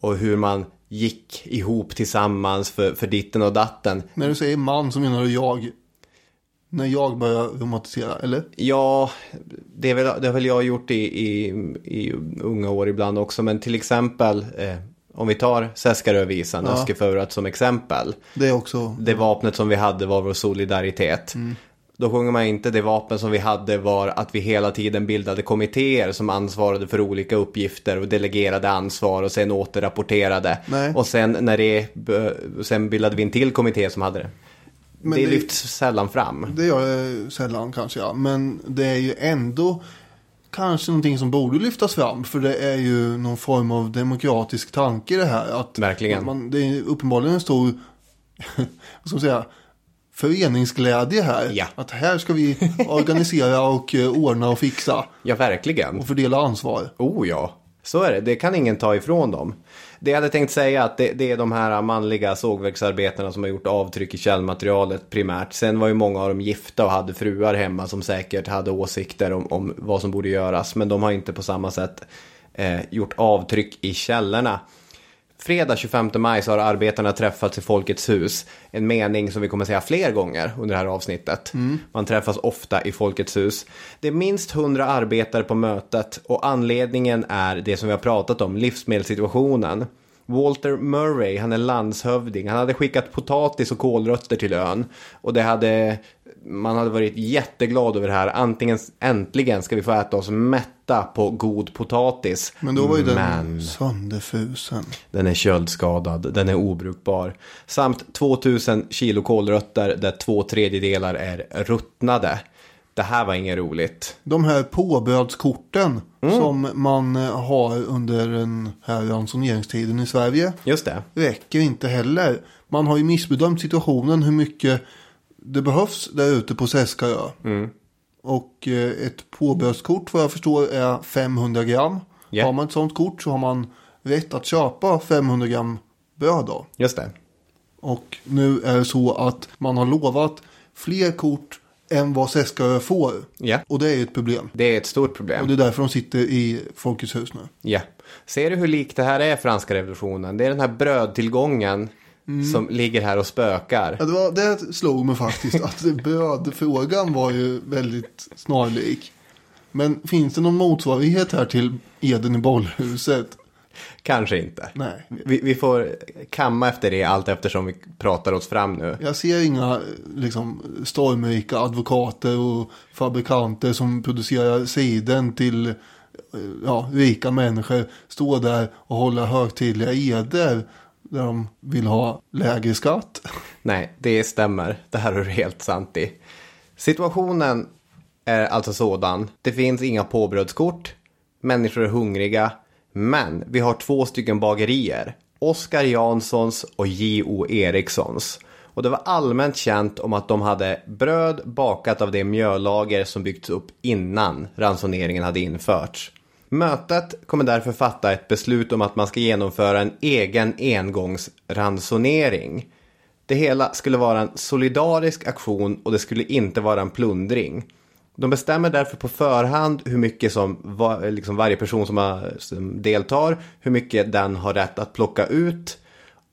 och hur man gick ihop tillsammans för, för ditten och datten.
När du säger man så menar du jag. När jag börjar romantisera, eller?
Ja, det, är väl, det har väl jag gjort i, i, i unga år ibland också. Men till exempel, eh, om vi tar Seskarövisan,
Ja.
Öskeförat som exempel.
Det är också...
Det vapnet som vi hade var vår solidaritet. Då sjunger man inte det vapen som vi hade var att vi hela tiden bildade kommittéer som ansvarade för olika uppgifter och delegerade ansvar och sen återrapporterade.
Nej.
Och sen när det, sen bildade vi en till kommitté som hade det.
Men
det,
det-
lyfts sällan fram.
Det gör det sällan kanske, ja. Men det är ju ändå kanske någonting som borde lyftas fram. För det är ju någon form av demokratisk tanke det här. Att
Verkligen.
Man, det är uppenbarligen en stor, <laughs> vad ska man säga, föreningsglädje här.
Ja.
Att här ska vi organisera <laughs> och eh, ordna och fixa.
Ja, verkligen.
Och fördela ansvar.
Oh ja, så är det. Det kan ingen ta ifrån dem. Det jag hade tänkt säga att det, det är de här manliga sågverksarbetarna som har gjort avtryck i källmaterialet primärt. Sen var ju många av dem gifta och hade fruar hemma som säkert hade åsikter om, om vad som borde göras. Men de har inte på samma sätt eh, gjort avtryck i källorna. Fredag 25 maj så har arbetarna träffats i Folkets hus. En mening som vi kommer säga fler gånger under det här avsnittet. Man träffas ofta i Folkets hus. Det är minst 100 arbetare på mötet och anledningen är det som vi har pratat om, livsmedelssituationen. Walter Murray, han är landshövding. Han hade skickat potatis och kålrötter till ön. Och det hade, man hade varit jätteglad över det här. Antingen, äntligen ska vi få äta oss mätta på god potatis.
Men då var ju den
Men-
sönderfusen.
den är köldskadad, den är obrukbar. Samt 2000 kilo kålrötter där två tredjedelar är ruttnade. Det här var inget roligt.
De här påbrödskorten
Mm.
som man eh, har under den här ransoneringstiden i Sverige.
Just det.
räcker inte heller. Man har ju missbedömt situationen hur mycket det behövs där ute på Seskarö.
Mm.
Och eh, ett påbrödskort vad jag förstår är 500 gram.
Ja.
Har man ett sånt kort så har man rätt att köpa 500 gram bröd då.
Just det.
Och nu är det så att man har lovat fler kort än vad Seskarö får.
Ja.
Och det är ju ett problem.
Det är ett stort problem.
Och det är därför de sitter i Folkets hus nu.
Ja. Ser du hur likt det här är franska revolutionen? Det är den här brödtillgången som ligger här och spökar.
Ja, det, var, det slog mig faktiskt <laughs> att brödfrågan var ju väldigt snarlik. Men finns det någon motsvarighet här till Eden i bollhuset?
Kanske inte.
Nej.
Vi, vi får kamma efter det allt eftersom vi pratar oss fram nu.
Jag ser inga liksom, stormrika advokater och fabrikanter som producerar siden till eh, ja, rika människor stå där och hålla högtidliga eder där de vill ha lägre skatt.
Nej, det stämmer. Det här är helt sant i. Situationen är alltså sådan. Det finns inga påbrödskort. Människor är hungriga. Men vi har två stycken bagerier. Oskar Janssons och J.O. Erikssons. Och det var allmänt känt om att de hade bröd bakat av det mjöllager som byggts upp innan ransoneringen hade införts. Mötet kommer därför fatta ett beslut om att man ska genomföra en egen engångsransonering. Det hela skulle vara en solidarisk aktion och det skulle inte vara en plundring. De bestämmer därför på förhand hur mycket som var, liksom varje person som, har, som deltar, hur mycket den har rätt att plocka ut.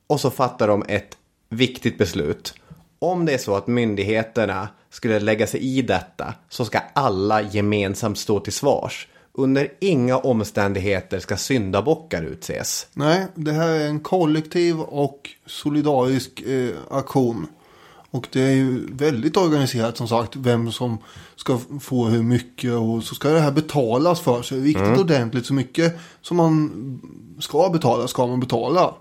Och så fattar de ett viktigt beslut. Om det är så att myndigheterna skulle lägga sig i detta så ska alla gemensamt stå till svars. Under inga omständigheter ska syndabockar utses.
Nej, det här är en kollektiv och solidarisk eh, aktion. Och det är ju väldigt organiserat som sagt vem som ska få hur mycket och så ska det här betalas för sig riktigt
Mm.
ordentligt. Så mycket som man ska betala ska man betala.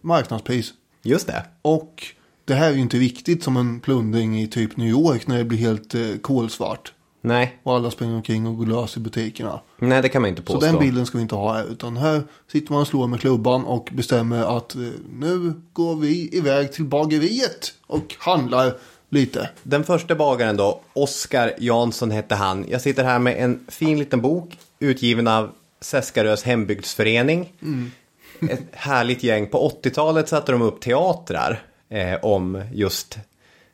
Marknadspris.
Just det.
Och det här är ju inte riktigt som en plundring i typ New York när det blir helt eh, kolsvart.
Nej,
Och alla springer omkring och går lös i butikerna.
nej det kan man inte
Så
påstå.
den bilden ska vi inte ha här. Utan här sitter man och slår med klubban och bestämmer att eh, nu går vi iväg till bageriet och handlar lite.
Den första bagaren då, Oskar Jansson hette han. Jag sitter här med en fin liten bok utgiven av Seskarös hembygdsförening. Ett härligt gäng. På 80-talet satte de upp teatrar eh, om just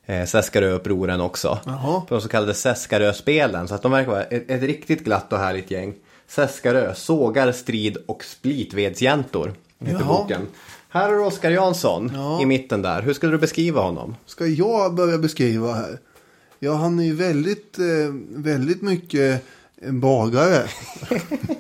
eh, Seskaröupproren också.
Jaha.
På de så kallade Seskaröspelen. Så att de verkar vara ett, ett riktigt glatt och härligt gäng. Seskarö, sågar, strid och splitvedsjäntor. Heter
Jaha.
boken. Här har du Oskar Jansson
Ja.
i mitten där. Hur skulle du beskriva honom?
Ska jag börja beskriva här? Ja, han är ju väldigt, eh, väldigt mycket bagare. <laughs>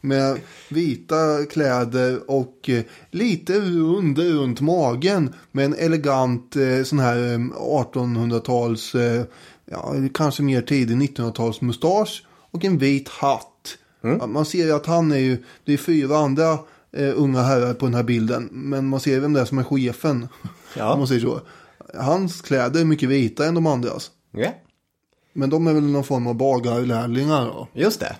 Med vita kläder och eh, lite rund runt magen. Med en elegant eh, sån här eh, 1800-tals, eh, ja kanske mer tidig 1900-tals mustasch. Och en vit hatt. Ja, Man ser ju att han är ju, det är fyra andra eh, unga herrar på den här bilden. Men man ser vem det är som är chefen.
Ja.
Om man säger så. Hans kläder är mycket vitare än de andras.
Ja,
Men de är väl någon form av bagarlärlingar då.
just det.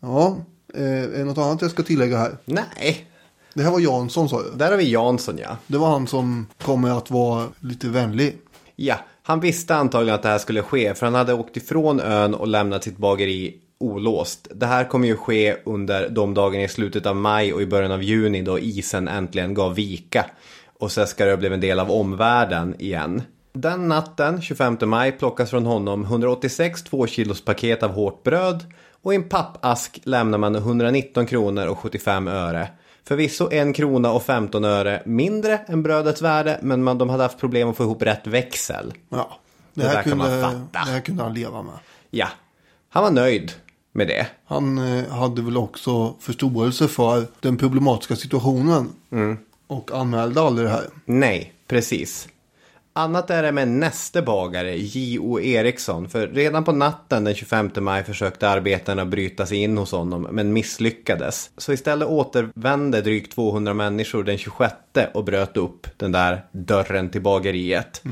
Ja, eh, är det något annat jag ska tillägga här?
Nej,
Det här var Jansson sa du.
där har vi Jansson ja.
Det var han som kommer att vara lite vänlig.
Ja, han visste antagligen att det här skulle ske för han hade åkt ifrån ön och lämnat sitt bageri olåst. Det här kommer ju ske under de dagarna i slutet av maj och i början av juni då isen äntligen gav vika och Seskarö blev en del av omvärlden igen. Den natten, 25 maj, plockas från honom 186 2-kilos paket av hårt bröd och i en pappask lämnar man 119 kronor och 75 öre. Förvisso en krona och 15 öre mindre än brödets värde men man, de hade haft problem att få ihop rätt växel.
Ja, det,
Det
här
där kan man
kunde,
fatta.
det här kunde han leva med.
Ja, han var nöjd med det.
Han eh, hade väl också förståelse för den problematiska situationen.
Mm.
Och anmälde aldrig det här.
Nej, precis. Annat är det med näste bagare, J.O. Eriksson. För redan på natten den 25 maj försökte arbetarna bryta sig in hos honom, men misslyckades. Så istället återvände drygt 200 människor den 26 och bröt upp den där dörren till bageriet.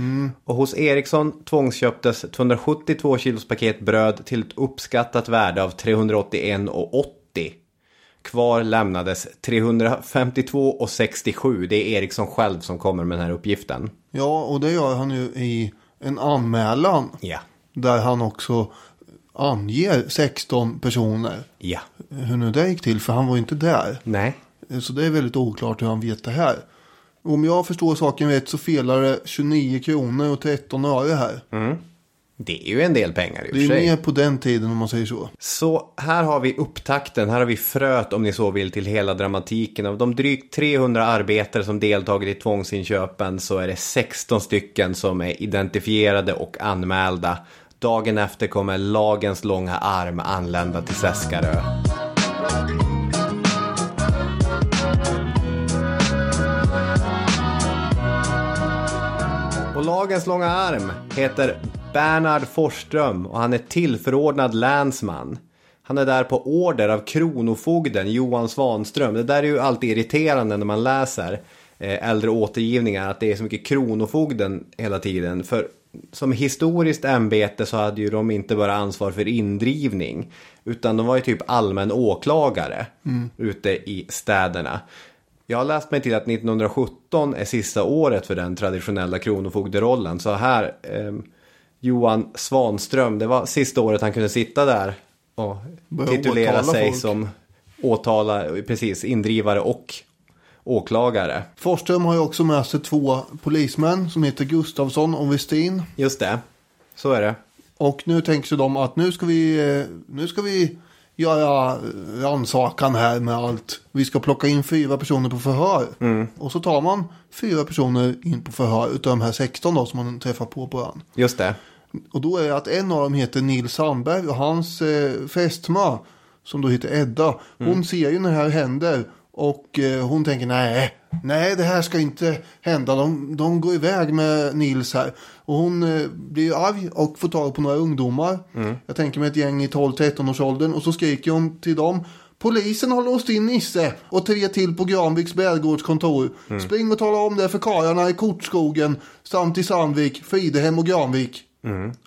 Och hos Eriksson tvångsköptes 272 kilos paket bröd till ett uppskattat värde av 381,80. Kvar lämnades 352 och 67. Det är Eriksson själv som kommer med den här uppgiften.
Ja, och det gör han ju i en anmälan.
Ja.
Där han också anger 16 personer.
Ja.
Hur nu det gick till, för han var ju inte där.
Nej.
Så det är väldigt oklart hur han vet det här. Om jag förstår saken rätt så felar det 29 kronor och 13 öre här.
Det är ju en del pengar i och
Det
för
är
sig.
mer på den tiden om man säger så.
Så här har vi upptakten, här har vi fröet om ni så vill till hela dramatiken. Av de drygt 300 arbetare som deltagit i tvångsinköpen så är det 16 stycken som är identifierade och anmälda. Dagen efter kommer lagens långa arm anlända till Seskarö. Lagens långa arm heter Bernhard Forsström och han är tillförordnad länsman. Han är där på order av kronofogden Johan Svanström. Det där är ju alltid irriterande när man läser eh, äldre återgivningar att det är så mycket kronofogden hela tiden. För som historiskt ämbete så hade ju de inte bara ansvar för indrivning utan de var ju typ allmän åklagare ute i städerna. Jag har läst mig till att 1917 är sista året för den traditionella kronofogderollen. Så här, eh, Johan Svanström, det var sista året han kunde sitta där och
Börja
titulera sig
folk.
som åtala, precis, indrivare och åklagare.
Forsström har ju också med sig två polismän som heter Gustavsson och Westin.
Just det, så är det.
Och nu tänker sig de att nu ska vi, eh, nu ska vi göra rannsakan här med allt. Vi ska plocka in fyra personer på förhör. Och så tar man fyra personer in på förhör utav de här 16 då som man träffar på på ön.
Just det.
Och då är det att en av dem heter Nils Sandberg och hans eh, fästmö som då heter Edda. Hon ser ju när det här händer och eh, hon tänker nej, nej det här ska inte hända. De, de går iväg med Nils här. Och hon eh, blir arg och får tag på några ungdomar. Jag tänker mig ett gäng i 12-13 års åldern och så skriker hon till dem. Polisen har låst in Nisse och tre till på Granviks bärgårdskontor. Spring och tala om det för karlarna i Kortskogen samt i Sandvik, Fridehem och Granvik.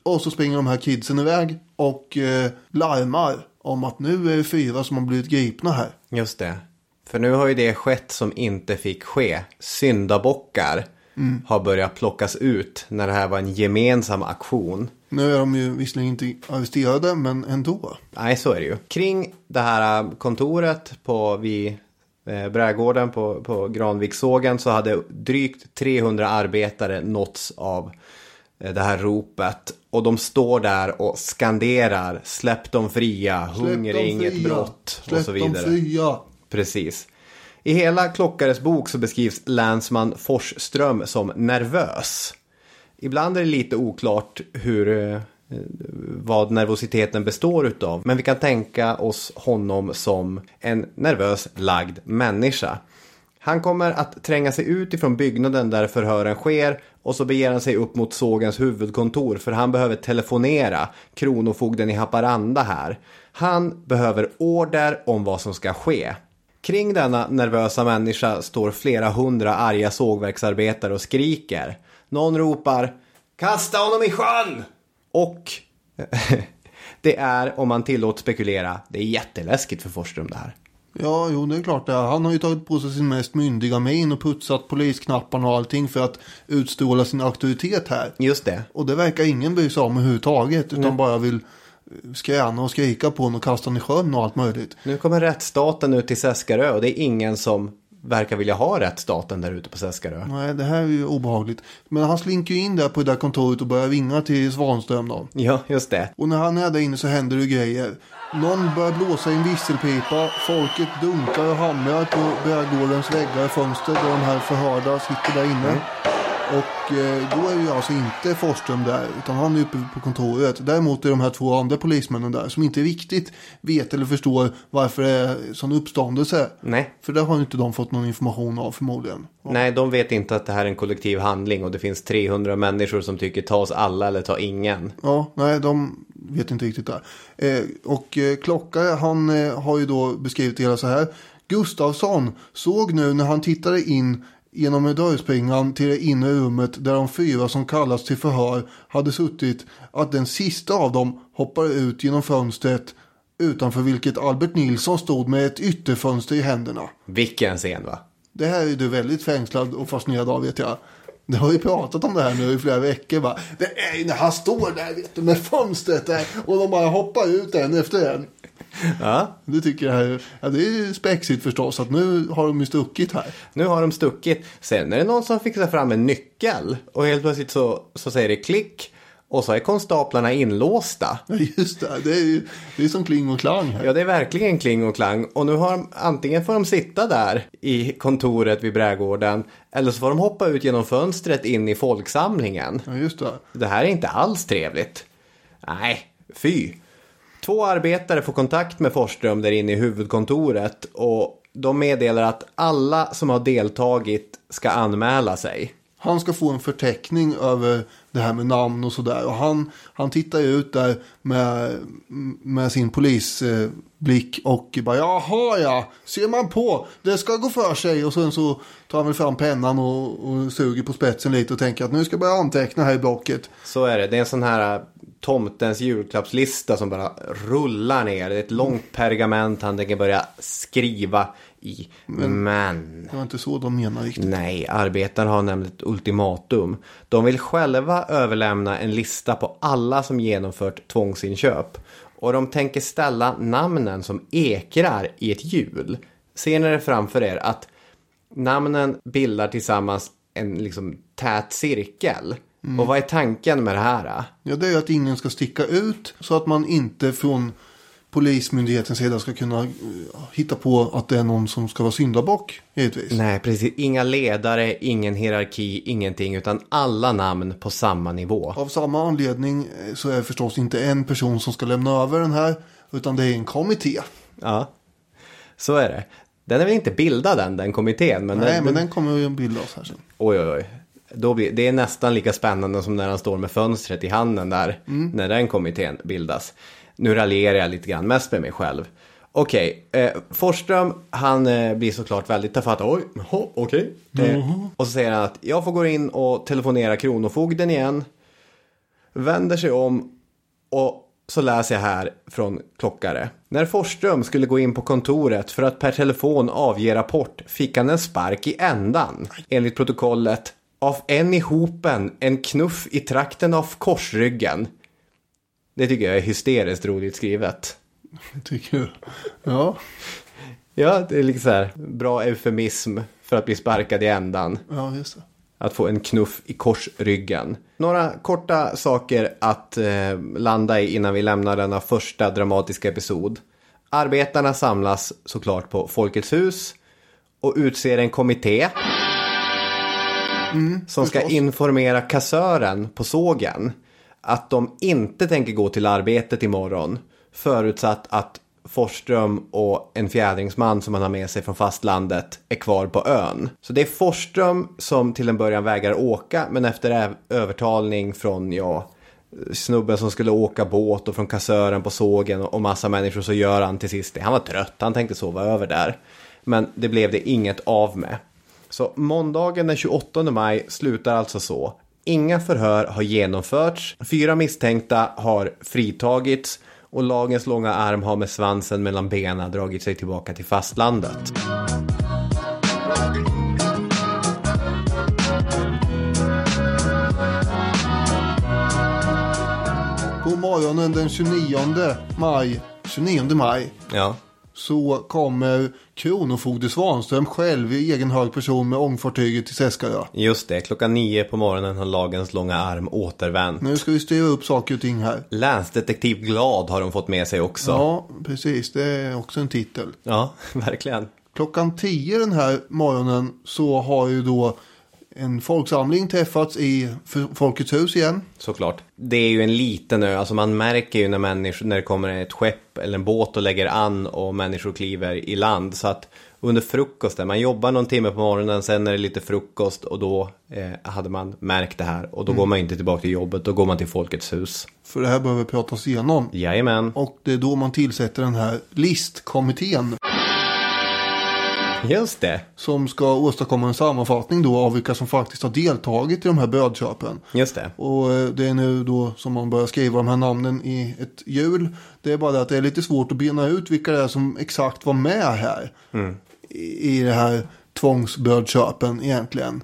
Och så springer de här kidsen iväg och eh, larmar om att nu är det fyra som har blivit gripna här.
Just det. För nu har ju det skett som inte fick ske. Syndabockar. har börjat plockas ut när det här var en gemensam aktion.
Nu är de ju visserligen inte arresterade, men ändå.
Nej, så är det ju. Kring det här kontoret på vid eh, Brädgården på, på Granvikssågen så hade drygt 300 arbetare nåtts av eh, det här ropet. Och de står där och skanderar släpp dem fria, hunger är
dem
inget brott
Släpp
och så
dem
vidare.
fria.
Precis. I hela Klockares bok så beskrivs länsman Forsström som nervös. Ibland är det lite oklart hur, eh, vad nervositeten består utav. Men vi kan tänka oss honom som en nervös lagd människa. Han kommer att tränga sig ut ifrån byggnaden där förhören sker och så beger han sig upp mot sågens huvudkontor för han behöver telefonera Kronofogden i Haparanda här. Han behöver order om vad som ska ske. Kring denna nervösa människa står flera hundra arga sågverksarbetare och skriker. Någon ropar Kasta honom i sjön! Och <laughs> det är, om man tillåts spekulera, det är jätteläskigt för Forsström det här.
Ja, jo, det är klart det. Han har ju tagit på sig sin mest myndiga min och putsat polisknapparna och allting för att utstråla sin auktoritet här.
Just det.
Och det verkar ingen bry sig om överhuvudtaget, utan bara vill skräna och skrika på honom och kasta honom i sjön och allt möjligt.
Nu kommer rättsstaten ut till Seskarö och det är ingen som verkar vilja ha rättsstaten där ute på Seskarö.
Nej, det här är ju obehagligt. Men han slinker ju in där på det där kontoret och börjar ringa till Svanström då.
Ja, just det.
Och när han är där inne så händer det grejer. Någon börjar blåsa i en visselpipa. Folket dunkar och hamrar på Brädgårdens väggar och fönster där de här förhörda sitter där inne. Och eh, då är ju alltså inte Forsström där, utan han är uppe på kontoret. Däremot är de här två andra polismännen där som inte riktigt vet eller förstår varför det är sån uppståndelse.
Nej.
För det har ju inte de fått någon information av förmodligen.
Nej, de vet inte att det här är en kollektiv handling och det finns 300 människor som tycker ta oss alla eller ta ingen.
Ja, nej, de vet inte riktigt där. Eh, och eh, Klockare, han eh, har ju då beskrivit det hela så här. Gustavsson såg nu när han tittade in genom dörrspringan till det inre rummet där de fyra som kallats till förhör hade suttit att den sista av dem hoppade ut genom fönstret utanför vilket Albert Nilsson stod med ett ytterfönster i händerna.
Vilken scen va?
Det här är du väldigt fängslad och fascinerad av vet jag. Det har vi pratat om det här nu i flera veckor. Va? Det är ju när han står där vet du, med fönstret där och de bara hoppar ut en efter en.
Ja,
Det tycker jag är, ja, det är spexigt förstås att nu har de ju stuckit här.
nu har de stuckit. Sen är det någon som fixar fram en nyckel och helt plötsligt så, så säger det klick och så är konstaplarna inlåsta.
Ja, just det, det är ju det är som kling och klang här.
Ja, det är verkligen kling och klang. Och nu har de, antingen får de sitta där i kontoret vid Brädgården eller så får de hoppa ut genom fönstret in i folksamlingen.
Ja, just det.
Det här är inte alls trevligt. Nej, fy. Två arbetare får kontakt med Forsström där inne i huvudkontoret och de meddelar att alla som har deltagit ska anmäla sig.
Han ska få en förteckning över det här med namn och sådär. Och han, han tittar ju ut där med, med sin polisblick och bara jaha ja, ser man på, det ska gå för sig. Och sen så tar han väl fram pennan och, och suger på spetsen lite och tänker att nu ska jag börja anteckna här i blocket.
Så är det. Det är en sån här tomtens julklappslista som bara rullar ner. Det är ett långt pergament han tänker börja skriva i. Men...
Det var inte så de menar riktigt.
Nej, arbetarna har nämligen ett ultimatum. De vill själva överlämna en lista på alla som genomfört tvångsinköp. Och de tänker ställa namnen som ekrar i ett hjul. Ser ni det framför er att namnen bildar tillsammans en liksom tät cirkel. Och vad är tanken med det här?
Ja, det är att ingen ska sticka ut så att man inte från polismyndighetens sida ska kunna eh, hitta på att det är någon som ska vara syndabock, givetvis.
Nej, precis. Inga ledare, ingen hierarki, ingenting. Utan alla namn på samma nivå.
Av samma anledning eh, så är det förstås inte en person som ska lämna över den här, utan det är en kommitté.
Ja, så är det. Den är väl inte bildad än, den kommittén. Men
Nej,
den,
men den kommer ju bildas här sen.
Oj, oj, oj. Då blir, det är nästan lika spännande som när han står med fönstret i handen där. När den kommittén bildas. Nu raljerar jag lite grann, mest med mig själv. Okej, eh, Forsström, han eh, blir såklart väldigt tafatt. Oj, okej. Eh, och så säger han att jag får gå in och telefonera Kronofogden igen. Vänder sig om och så läser jag här från Klockare. När Forsström skulle gå in på kontoret för att per telefon avge rapport fick han en spark i ändan. Enligt protokollet Av en i hopen, en knuff i trakten av korsryggen. Det tycker jag är hysteriskt roligt skrivet.
Tycker du? Ja,
Ja, det är liksom så här bra eufemism för att bli sparkad i ändan.
ja just det.
Att få en knuff i korsryggen. Några korta saker att eh, landa i innan vi lämnar denna första dramatiska episod. Arbetarna samlas såklart på Folkets hus och utser en kommitté. Som ska
förstås.
informera kassören på sågen att de inte tänker gå till arbetet imorgon. Förutsatt att Forsström och en fjädringsman som han har med sig från fastlandet är kvar på ön. Så det är Forsström som till en början vägrar åka men efter övertalning från ja, snubben som skulle åka båt och från kassören på sågen och massa människor så gör han till sist det. Han var trött, han tänkte sova över där. Men det blev det inget av med. Så måndagen den 28 maj slutar alltså så. Inga förhör har genomförts, fyra misstänkta har fritagits. Och lagens långa arm har med svansen mellan benen dragit sig tillbaka till fastlandet.
På morgonen den 29 maj, 29 maj.
Ja,
så kommer Kronofogde Svanström själv i egen hög person med ångfartyget till Seskarö.
just det. Klockan nio på morgonen har lagens långa arm återvänt.
Nu ska vi styra upp saker och ting här.
Länsdetektiv Glad har de fått med sig också.
Ja, precis. Det är också en titel.
ja <laughs> verkligen.
Klockan 10 den här morgonen så har ju då en folksamling träffats i Folkets hus igen.
Såklart. Det är ju en liten ö, alltså man märker ju när människor, när det kommer ett skepp eller en båt och lägger an och människor kliver i land. Så att under frukosten, man jobbar någon timme på morgonen, sen är det lite frukost och då eh, hade man märkt det här. Och då går man inte tillbaka till jobbet, då går man till Folkets hus.
För det här behöver pratas igenom.
Jajamän,
Och det är då man tillsätter den här listkommittén.
Just det.
Som ska åstadkomma en sammanfattning då av vilka som faktiskt har deltagit i de här brödköpen.
Just det.
Och eh, det är nu då som man börjar skriva de här namnen i ett hjul. Det är bara det att det är lite svårt att bena ut vilka det är som exakt var med här. I, I det här tvångsbrödköpen egentligen.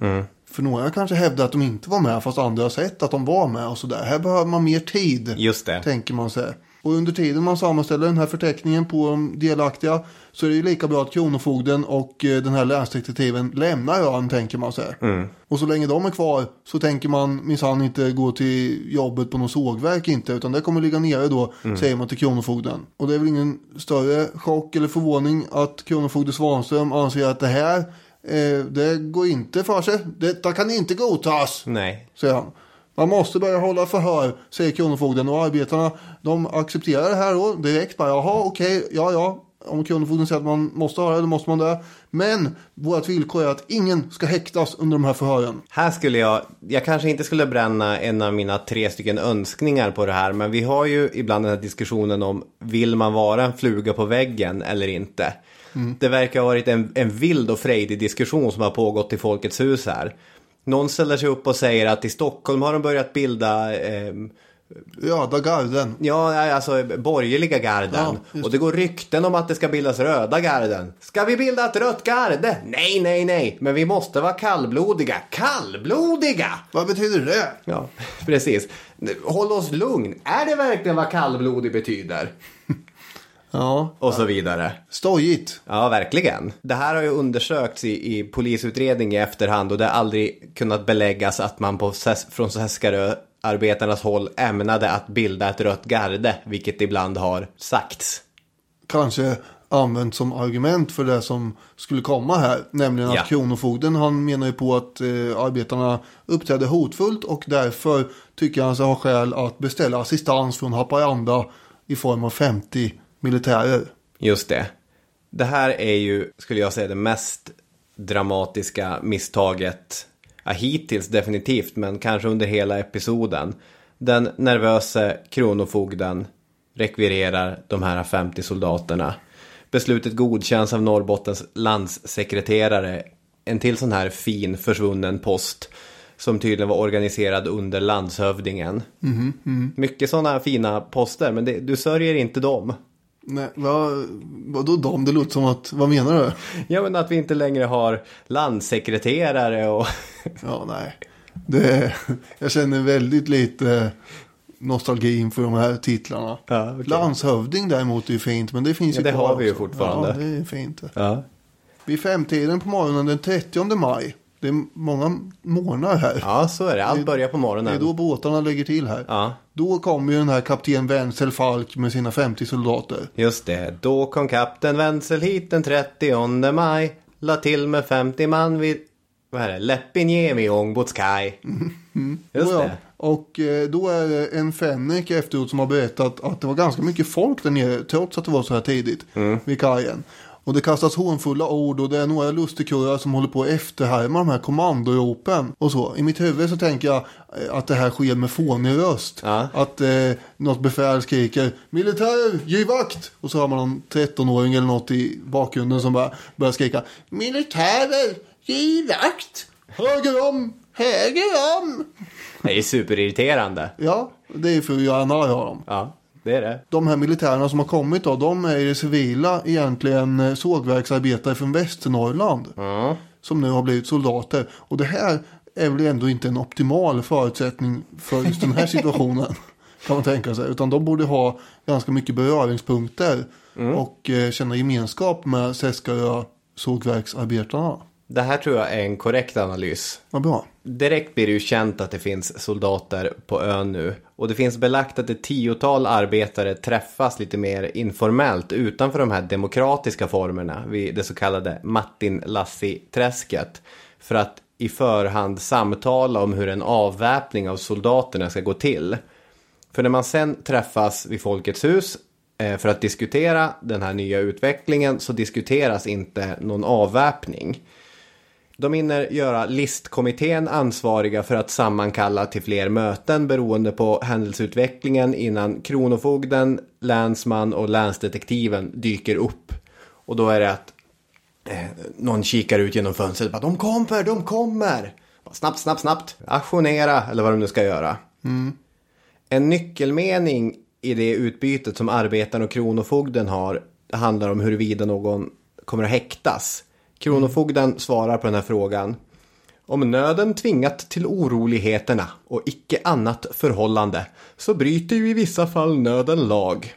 För några kanske hävdar att de inte var med fast andra har sett att de var med och sådär. Här behöver man mer tid.
Just det.
Tänker man sig. Och under tiden man sammanställer den här förteckningen på de delaktiga så är det ju lika bra att Kronofogden och eh, den här länsdetektiven lämnar ön tänker man sig. Och så länge de är kvar så tänker man minsann inte gå till jobbet på något sågverk inte utan det kommer ligga nere då säger man till Kronofogden. Och det är väl ingen större chock eller förvåning att Kronofogde Svanström anser att det här eh, det går inte för sig. Detta kan inte godtas
Nej.
säger han. Man måste börja hålla förhör, säger Kronofogden. Och arbetarna, de accepterar det här då direkt. Bara, Jaha, okej, ja, ja. Om Kronofogden säger att man måste ha det, då måste man det. Men vårt villkor är att ingen ska häktas under de här förhören.
Här skulle jag, jag kanske inte skulle bränna en av mina tre stycken önskningar på det här. Men vi har ju ibland den här diskussionen om vill man vara en fluga på väggen eller inte. Det verkar ha varit en, en vild och frejdig diskussion som har pågått i Folkets hus här. Någon ställer sig upp och säger att i Stockholm har de börjat bilda ehm,
Röda garden.
Ja, alltså borgerliga garden.
Ja,
och det går rykten om att det ska bildas röda garden. Ska vi bilda ett rött garde? Nej, nej, nej. Men vi måste vara kallblodiga. Kallblodiga!
Vad betyder det?
Ja, <laughs> precis. Håll oss lugn. Är det verkligen vad kallblodig betyder? <laughs>
Ja,
Och så vidare.
stojigt.
Ja, verkligen. Det här har ju undersökts i, i polisutredning i efterhand och det har aldrig kunnat beläggas att man på, från Seskarö arbetarnas håll ämnade att bilda ett rött garde, vilket ibland har sagts.
Kanske använt som argument för det som skulle komma här. Nämligen
Ja.
att Kronofogden han menar ju på att eh, arbetarna uppträdde hotfullt och därför tycker han sig ha skäl att beställa assistans från Haparanda i form av 50 militärer.
Just det. Det här är ju, skulle jag säga, det mest dramatiska misstaget ja, hittills definitivt, men kanske under hela episoden. Den nervöse kronofogden rekvirerar de här 50 soldaterna. Beslutet godkänns av Norrbottens landssekreterare. En till sån här fin försvunnen post som tydligen var organiserad under landshövdingen. Mycket sådana fina poster, men det, du sörjer inte dem.
Nej, vad, vadå de? Det låter som att, vad menar du?
Ja, men att vi inte längre har landssekreterare och... <laughs>
Ja, nej. Det, jag känner väldigt lite nostalgi inför de här titlarna.
Ja, okej.
Landshövding däremot är ju fint, men det finns
Ja,
ju
det
kvar
har vi ju
också.
fortfarande.
Ja, det är fint.
Ja.
Vid femtiden på morgonen den 30 maj. Det är många månader här.
ja, så är det. Allt börjar på
Det
morgonen.
är då båtarna lägger till här.
Ja,
Då kommer ju den här kapten Wenzel Falk med sina 50 soldater.
just det. Då kom kapten Wenzel hit den 30 maj. La till med 50 man vid... Vad är det? Lepinjemi ångbåtskaj. <laughs> Just
Och ja,
det.
Och eh, då är det en fänrik efteråt som har berättat att det var ganska mycket folk där nere trots att det var så här tidigt
Mm.
vid kajen. Och det kastas hånfulla ord och det är några lustigkurrar som håller på att efterhärma de här kommandoropen och så. I mitt huvud så tänker jag eh, att det här sker med fånig röst.
Ja.
Att eh, något befäl skriker militärer, giv vakt! Och så har man någon 13-åring eller något i bakgrunden som bara börjar skrika militärer, giv vakt! Höger om, höger om!
Det är superirriterande.
Ja, det är för att göra narr av dem.
Ja, det är det.
De här militärerna som har kommit då, de är det civila egentligen eh, sågverksarbetare från Västernorrland. Som nu har blivit soldater. Och det här är väl ändå inte en optimal förutsättning för just den här <laughs> situationen. kan man tänka sig. Utan de borde ha ganska mycket beröringspunkter. Och eh, känna gemenskap med Seskarö sågverksarbetarna.
Det här tror jag är en korrekt analys.
Vad bra.
Direkt blir det ju känt att det finns soldater på ön nu. Och det finns belagt att ett tiotal arbetare träffas lite mer informellt utanför de här demokratiska formerna vid det så kallade Martin-Lassi-träsket. För att i förhand samtala om hur en avväpning av soldaterna ska gå till. För när man sen träffas vid Folkets hus eh, för att diskutera den här nya utvecklingen så diskuteras inte någon avväpning. De hinner göra listkommittén ansvariga för att sammankalla till fler möten beroende på händelseutvecklingen innan kronofogden, länsman och länsdetektiven dyker upp. Och då är det att eh, någon kikar ut genom fönstret bara de kommer, de kommer! Snabbt, snabbt, snabbt! Aktionera eller vad de nu ska göra. En nyckelmening i det utbytet som arbetaren och kronofogden har handlar om huruvida någon kommer att häktas. Kronofogden svarar på den här frågan. Om nöden tvingat till oroligheterna och icke annat förhållande så bryter ju i vissa fall nöden lag.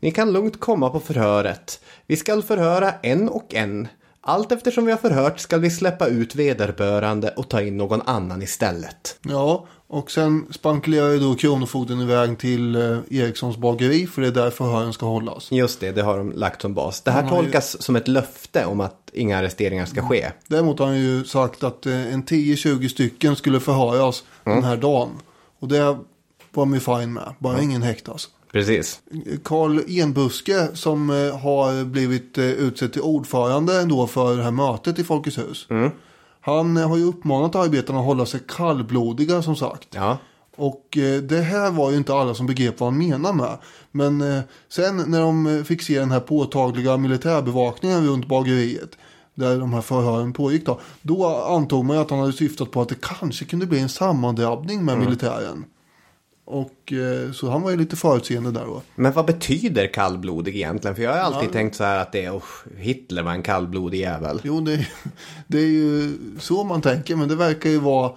Ni kan lugnt komma på förhöret. Vi skall förhöra en och en. Allt eftersom vi har förhört skall vi släppa ut vederbörande och ta in någon annan istället.
Ja, och sen spankulerar ju då Kronofogden iväg till eh, Erikssons bageri för det är där förhören ska hållas.
Just det, det har de lagt som bas. Det här tolkas som ett löfte om att inga arresteringar ska ske.
Däremot har han ju sagt att eh, en 10-20 stycken skulle förhöras den här dagen. Och det var de ju fine med, bara ingen häktas.
Precis.
Karl Enbuske som eh, har blivit eh, utsedd till ordförande då för det här mötet i Folkets hus. Han eh, har ju uppmanat arbetarna att hålla sig kallblodiga som sagt.
Ja.
Och eh, det här var ju inte alla som begrep vad han menar med. Men eh, sen när de eh, fick se den här påtagliga militärbevakningen runt bageriet. Där de här förhören pågick då. Då antog man ju att han hade syftat på att det kanske kunde bli en sammandrabbning med militären. Och eh, så han var ju lite förutseende där då.
Men vad betyder kallblodig egentligen? För jag har alltid tänkt så här att det är, oh, Hitler var en kallblodig jävel.
Jo, det, det är ju så man tänker. Men det verkar ju vara...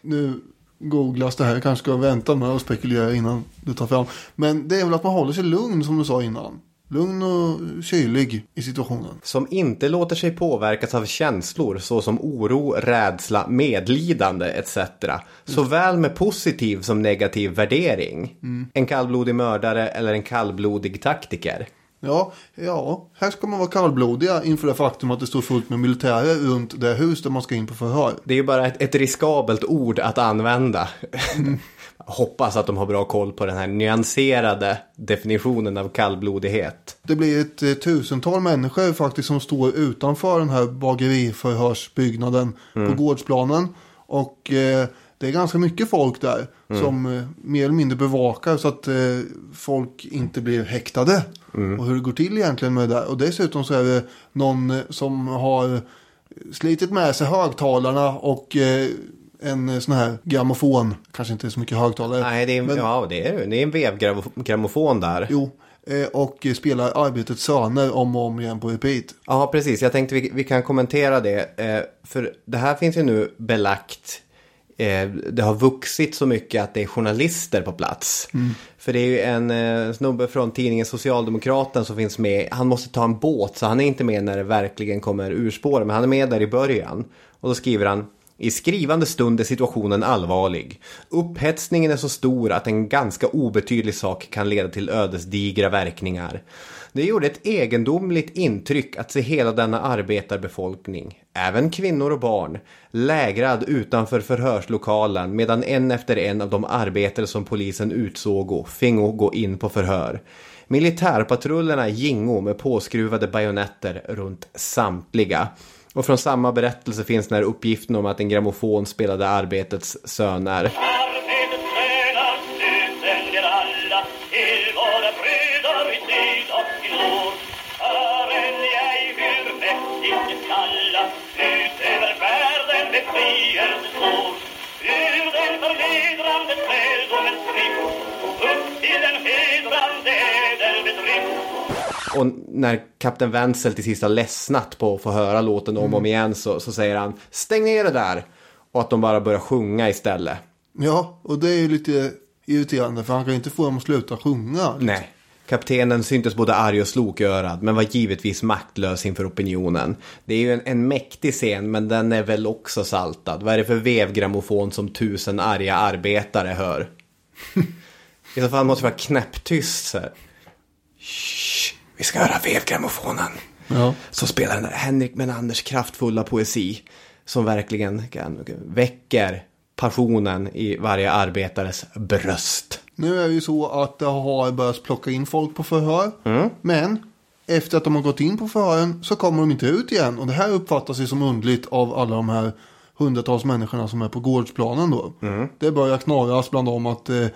Nu googlas det här. Jag kanske ska vänta med att spekulera innan du tar fram. Men det är väl att man håller sig lugn som du sa innan. Lugn och kylig i situationen.
Som inte låter sig påverkas av känslor såsom oro, rädsla, medlidande etc. Såväl med positiv som negativ värdering. En kallblodig mördare eller en kallblodig taktiker.
Ja, ja, här ska man vara kallblodiga inför det faktum att det står fullt med militärer runt det hus där man ska in på förhör.
Det är ju bara ett, ett riskabelt ord att använda. <laughs> Hoppas att de har bra koll på den här nyanserade definitionen av kallblodighet.
Det blir ett eh, tusental människor faktiskt som står utanför den här bageriförhörsbyggnaden på gårdsplanen. Och eh, det är ganska mycket folk där som eh, mer eller mindre bevakar så att eh, folk inte blir häktade. Och hur det går till egentligen med det där. Och dessutom så är det någon eh, som har slitit med sig högtalarna och eh, en eh, sån här grammofon. Kanske inte så mycket högtalare.
Nej, det är,
Men-
ja, det är, det är en vevgrammofon där.
Jo, eh, och spelar Arbetets söner om och om igen på repeat.
Ja, precis. Jag tänkte vi, vi kan kommentera det. För det här finns ju nu belagt. Eh, det har vuxit så mycket att det är journalister på plats. För det är ju en eh, snubbe från tidningen Socialdemokraten som finns med. Han måste ta en båt så han är inte med när det verkligen kommer urspåra. Men han är med där i början. Och då skriver han. I skrivande stund är situationen allvarlig. Upphetsningen är så stor att en ganska obetydlig sak kan leda till ödesdigra verkningar. Det gjorde ett egendomligt intryck att se hela denna arbetarbefolkning, även kvinnor och barn, lägrad utanför förhörslokalen medan en efter en av de arbetare som polisen utsåg fingo gå in på förhör. Militärpatrullerna gingo med påskruvade bajonetter runt samtliga. Och från samma berättelse finns den här uppgiften om att en grammofon spelade arbetets söner.
Och
när kapten Wenzel till sist har ledsnat på att få höra låten om och om igen så, så säger han stäng ner det där. Och att de bara börjar sjunga istället.
Ja, och det är ju lite irriterande för han kan ju inte få dem att sluta sjunga.
Nej. Kaptenen syntes både arg och slokörad men var givetvis maktlös inför opinionen. Det är ju en, en mäktig scen men den är väl också saltad. Vad är det för vevgrammofon som tusen arga arbetare hör? <laughs> I så fall måste det vara knäpptyst så här. Shh, vi ska höra vevgrammofonen.
Ja.
Så spelar den här Henrik Menanders kraftfulla poesi. Som verkligen kan, väcker passionen i varje arbetares bröst.
Nu är det ju så att det har börjat plocka in folk på förhör. Men efter att de har gått in på förhören så kommer de inte ut igen. Och det här uppfattas ju som undligt av alla de här hundratals människorna som är på gårdsplanen då. Det börjar knorras bland dem att eh,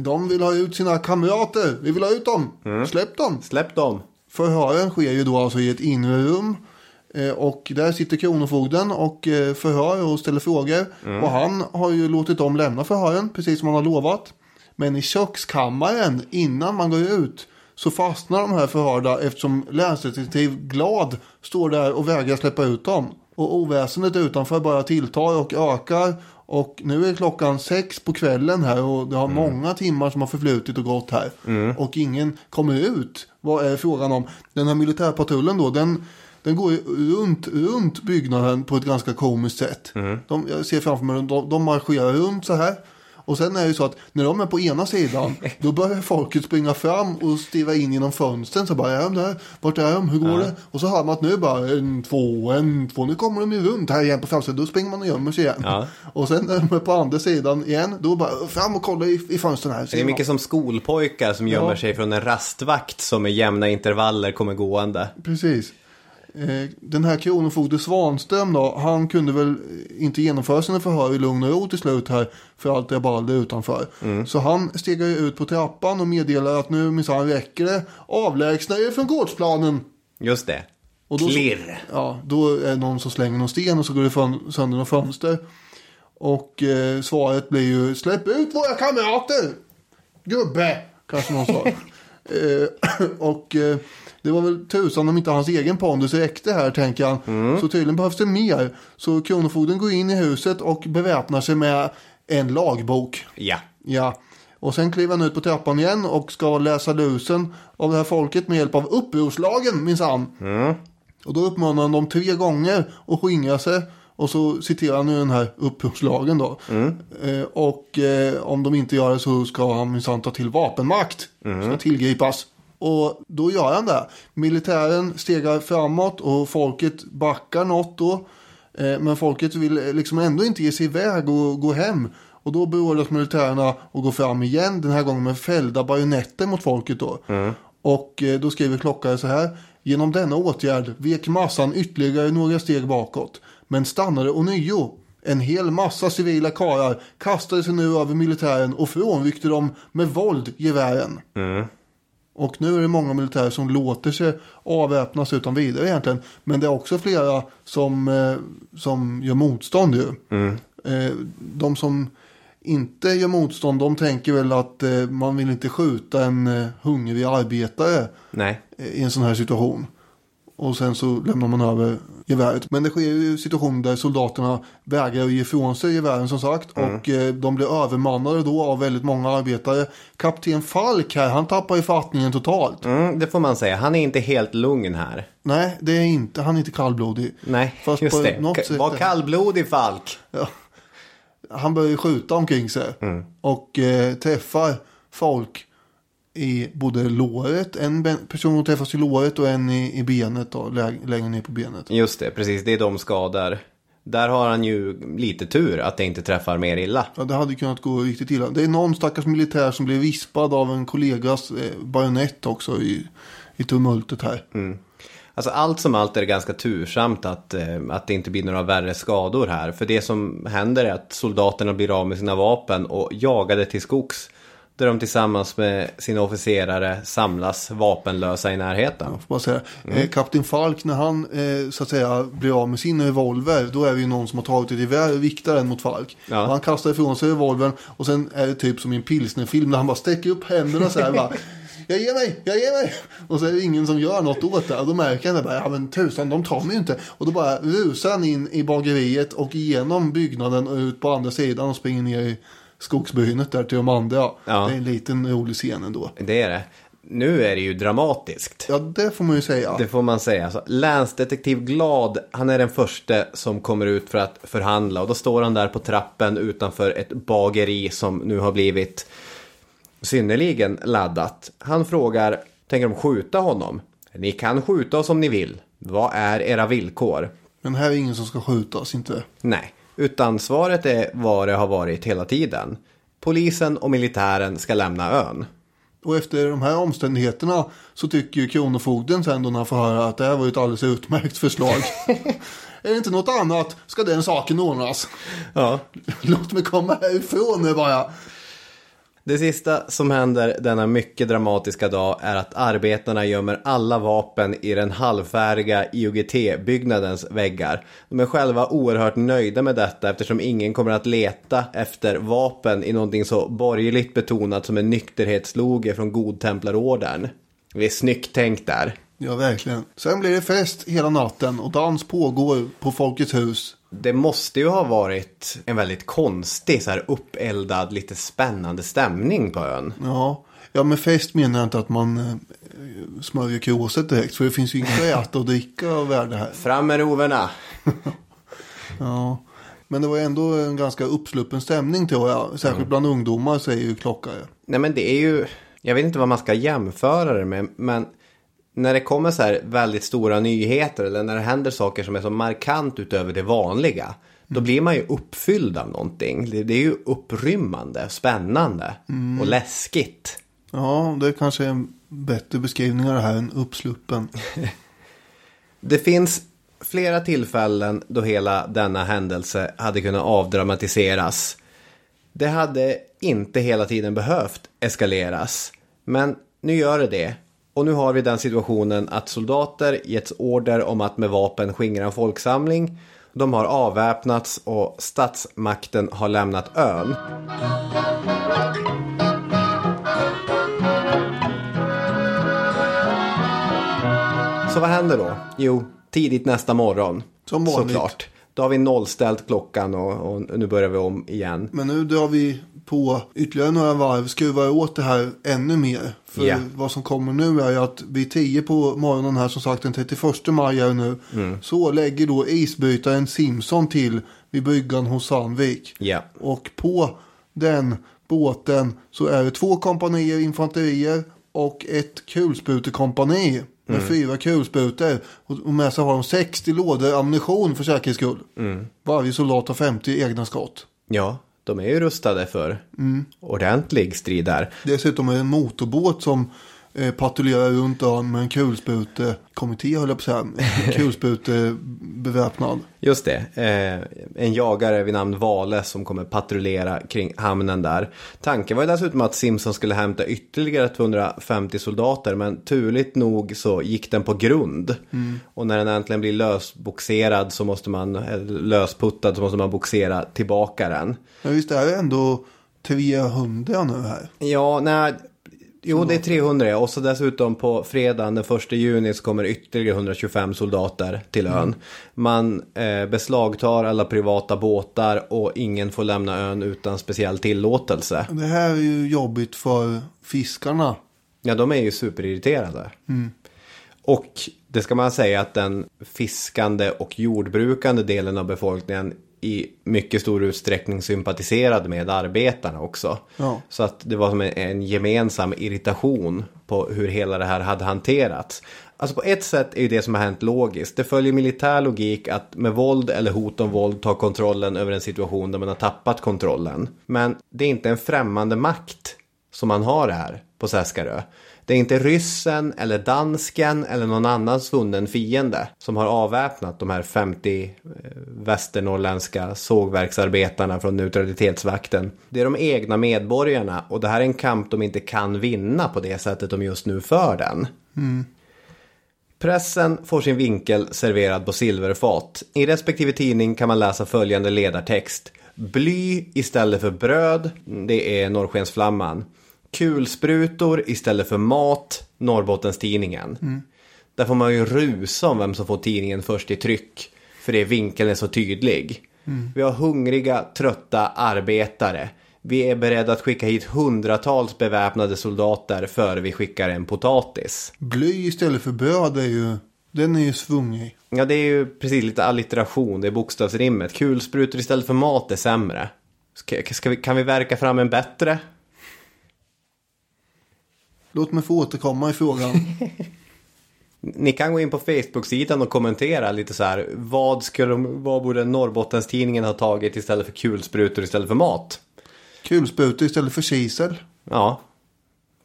de vill ha ut sina kamrater. Vi vill ha ut dem. Släpp dem.
Släpp dem.
Förhören sker ju då alltså i ett inre rum. Eh, Och där sitter kronofogden och eh, förhör och ställer frågor. Och han har ju låtit dem lämna förhören, precis som han har lovat. Men i kökskammaren, innan man går ut, så fastnar de här förhörda eftersom länsdetektiv Glad står där och vägrar släppa ut dem. Och oväsendet utanför bara tilltar och ökar. Och nu är klockan sex på kvällen här och det har många timmar som har förflutit och gått här. Och ingen kommer ut. Vad är frågan om? Den här militärpatrullen då, den, den går runt, runt byggnaden på ett ganska komiskt sätt. De, jag ser framför mig, de, de marscherar runt så här. Och sen är det ju så att när de är på ena sidan, <laughs> då börjar folket springa fram och stirra in genom fönstren. Så bara, är de där? Vart är de? Hur går det? Och så hör man att nu bara, en, två, en, två, nu kommer de ju runt här igen på fönstret. Då springer man och gömmer sig igen.
Ja.
Och sen när de är på andra sidan igen, då bara fram och kolla i, i fönstren här.
Det är mycket som skolpojkar som gömmer
Ja.
sig från en rastvakt som med jämna intervaller kommer gående.
Precis. Eh, Den här kronofogde Svanström då, han kunde väl inte genomföra sina förhör i lugn och ro till slut här för allt det balde utanför. Så han stegar ju ut på trappan och meddelar att nu minsann räcker det. Avlägsna er från gårdsplanen.
Just det.
Och då,
Klirr.
Ja, då är det någon som slänger någon sten och så går det fön- sönder några fönster. Och eh, svaret blir ju släpp ut våra kamrater. Gubbe, kanske någon sa. <laughs> eh, och eh, det var väl tusan om inte hans egen pondus räckte här tänker han. Så tydligen behövs det mer. Så kronofogden går in i huset och beväpnar sig med en lagbok.
Ja.
Ja, och sen kliver han ut på trappan igen och ska läsa lusen av det här folket med hjälp av upprorslagen minsann. Och då uppmanar han dem tre gånger att skingra sig. Och så citerar han ju den här upprorslagen då. Eh, och eh, om de inte gör det så ska han minsann ta till vapenmakt. Ska tillgripas. Och då gör han det. Militären stegar framåt och folket backar något då. Eh, men folket vill eh, liksom ändå inte ge sig iväg och gå hem. Och då beordras militärerna att gå fram igen. Den här gången med fällda bajonetter mot folket då. Och eh, då skriver Klockare så här. Genom denna åtgärd vek massan ytterligare några steg bakåt. Men stannade ånyo. En hel massa civila karar kastade sig nu över militären och frånryckte dem med våld gevären. Och nu är det många militärer som låter sig avväpnas utan vidare egentligen. Men det är också flera som, eh, som gör motstånd ju. Eh, de som inte gör motstånd, de tänker väl att eh, man vill inte skjuta en hungrig arbetare
Nej.
i en sån här situation. Och sen så lämnar man över geväret. Men det sker ju situationer där soldaterna vägrar att ge ifrån sig gevären som sagt. Och eh, de blir övermannade då av väldigt många arbetare. Kapten Falk här, han tappar ju fattningen totalt.
Mm, det får man säga. Han är inte helt lugn här.
Nej, det är inte, han är inte kallblodig.
Nej,
Fast
just det. Var kallblodig Falk.
Ja. Han börjar ju skjuta omkring sig.
Mm.
Och eh, träffar folk i både låret, en person träffas i låret och en i, i benet då, lä- längre ner på benet.
Just det, precis. Det är de skadar. Där har han ju lite tur att det inte träffar mer illa.
Ja, det hade kunnat gå riktigt illa. Det är någon stackars militär som blev vispad av en kollegas eh, bajonett också i, i tumultet här.
Alltså allt som allt är det ganska tursamt att, eh, att det inte blir några värre skador här. För det som händer är att soldaterna blir av med sina vapen och jagade till skogs. Där de tillsammans med sina officerare samlas vapenlösa i närheten.
Får bara säga. Eh, Kapten Falk när han eh, så att säga blir av med sin revolver. Då är det ju någon som har tagit ett gevär och viktar den mot Falk.
Ja.
Han kastar ifrån sig revolvern. Och sen är det typ som i en pilsnerfilm. Där han bara sträcker upp händerna så här. bara, jag ger mig, jag ger mig. Och så är det ingen som gör något åt det. Och då märker han bara, ja men tusan de tar mig ju inte. Och då bara rusar han in i bageriet och igenom byggnaden och ut på andra sidan och springer ner i skogsbrynet där till de andra.
Ja.
Det är en liten rolig scen ändå.
Det är det. Nu är det ju dramatiskt.
Ja det får man ju säga.
Det får man säga. Alltså, länsdetektiv Glad, han är den första som kommer ut för att förhandla. Och då står han där på trappen utanför ett bageri som nu har blivit synnerligen laddat. Han frågar, tänker de skjuta honom? Ni kan skjuta oss om ni vill. Vad är era villkor?
Men här är ingen som ska skjutas, inte.
Nej, utan svaret är vad det har varit hela tiden. Polisen och militären ska lämna ön.
Och efter de här omständigheterna så tycker ju Kronofogden sen då när han får höra att det här var ett alldeles utmärkt förslag. <laughs> är det inte något annat ska den saken ordnas.
Ja.
Låt mig komma härifrån nu bara.
Det sista som händer denna mycket dramatiska dag är att arbetarna gömmer alla vapen i den halvfärdiga IOGT-byggnadens väggar. De är själva oerhört nöjda med detta eftersom ingen kommer att leta efter vapen i någonting så borgerligt betonat som en nykterhetsloge från Godtemplarorden. Det är snyggt tänkt där.
Ja, verkligen. Sen blir det fest hela natten och dans pågår på Folkets hus.
Det måste ju ha varit en väldigt konstig, så här uppeldad, lite spännande stämning på ön.
Ja, ja med fest menar jag inte att man eh, smörjer kråset direkt. För det finns ju inget att äta och dricka av värde här.
Fram med roverna! <laughs>
Ja. Men det var ändå en ganska uppsluppen stämning tror jag. Särskilt bland ungdomar säger ju klockare.
Nej men det är ju, jag vet inte vad man ska jämföra det med, men när det kommer så här väldigt stora nyheter eller när det händer saker som är så markant utöver det vanliga. Då blir man ju uppfylld av någonting. Det, det är ju upprymmande, spännande och läskigt.
Ja, det kanske är en bättre beskrivning av det här än uppsluppen. <laughs>
Det finns flera tillfällen då hela denna händelse hade kunnat avdramatiseras. Det hade inte hela tiden behövt eskaleras. Men nu gör det det. Och nu har vi den situationen att soldater getts order om att med vapen skingra en folksamling. De har avväpnats och statsmakten har lämnat ön. Så vad händer då? Jo, tidigt nästa morgon.
Som vanligt.
Såklart. Då har vi nollställt klockan och, och nu börjar vi om igen.
Men nu drar vi på ytterligare några varv, skruvar åt det här ännu mer. För
Ja.
vad som kommer nu är ju att vid 10 på morgonen här, som sagt den 31 maj är nu.
Mm.
Så lägger då isbrytaren Simson till vid bryggan hos Sandvik.
Ja.
Och på den båten så är det två kompanier infanterier och ett kulsprutekompani med
Mm.
fyra kulsprutor. Och med sig har de 60 lådor ammunition för säkerhets skull.
Mm.
Varje soldat har 50 egna skott.
Ja, de är ju rustade för ordentlig strid där.
Dessutom är det en motorbåt som eh, patrullerar runt ön med en kulsprutekommitté höll jag på att säga. <laughs> Kulsprutebeväpnad. beväpnad.
Just det, eh, en jagare vid namn Vale som kommer patrullera kring hamnen där. Tanken var ju dessutom att Simpson skulle hämta ytterligare 250 soldater men turligt nog så gick den på grund. Och när den äntligen blir lösboxerad så måste man, eller lösputtad så måste man boxera tillbaka den.
Men visst är det ändå 300 nu här.
Ja, nej. Jo, det är 300 ja. och så dessutom på fredagen den 1 juni så kommer ytterligare 125 soldater till ön. Man eh, beslagtar alla privata båtar och ingen får lämna ön utan speciell tillåtelse.
Det här är ju jobbigt för fiskarna.
Ja, de är ju superirriterade. Och det ska man säga att den fiskande och jordbrukande delen av befolkningen i mycket stor utsträckning sympatiserade med arbetarna också.
Ja.
Så att det var som en, en gemensam irritation på hur hela det här hade hanterats. Alltså på ett sätt är ju det som har hänt logiskt. Det följer militär logik att med våld eller hot om våld ta kontrollen över en situation där man har tappat kontrollen. Men det är inte en främmande makt som man har här på Seskarö. Det är inte ryssen eller dansken eller någon annan svunnen fiende som har avväpnat de här 50 eh, västernorrländska sågverksarbetarna från neutralitetsvakten. Det är de egna medborgarna och det här är en kamp de inte kan vinna på det sättet de just nu för den. Pressen får sin vinkel serverad på silverfat. I respektive tidning kan man läsa följande ledartext. Bly istället för bröd, det är Norrskensflamman. Kulsprutor istället för mat, Norrbottenstidningen. Där får man ju rusa om vem som får tidningen först i tryck. För det vinkeln är så tydlig. Vi har hungriga, trötta arbetare. Vi är beredda att skicka hit hundratals beväpnade soldater före vi skickar en potatis.
Bly istället för bröd är ju, den är ju svungig.
Ja, det är ju precis lite allitteration, det är bokstavsrimmet. Kulsprutor istället för mat är sämre. Ska, ska vi, kan vi verka fram en bättre?
Låt mig få återkomma i frågan. <laughs>
Ni kan gå in på Facebook-sidan och kommentera lite så här. Vad, skulle, vad borde Norrbottenstidningen ha tagit istället för kulsprutor istället för mat?
Kulsprutor istället för kisel.
Ja,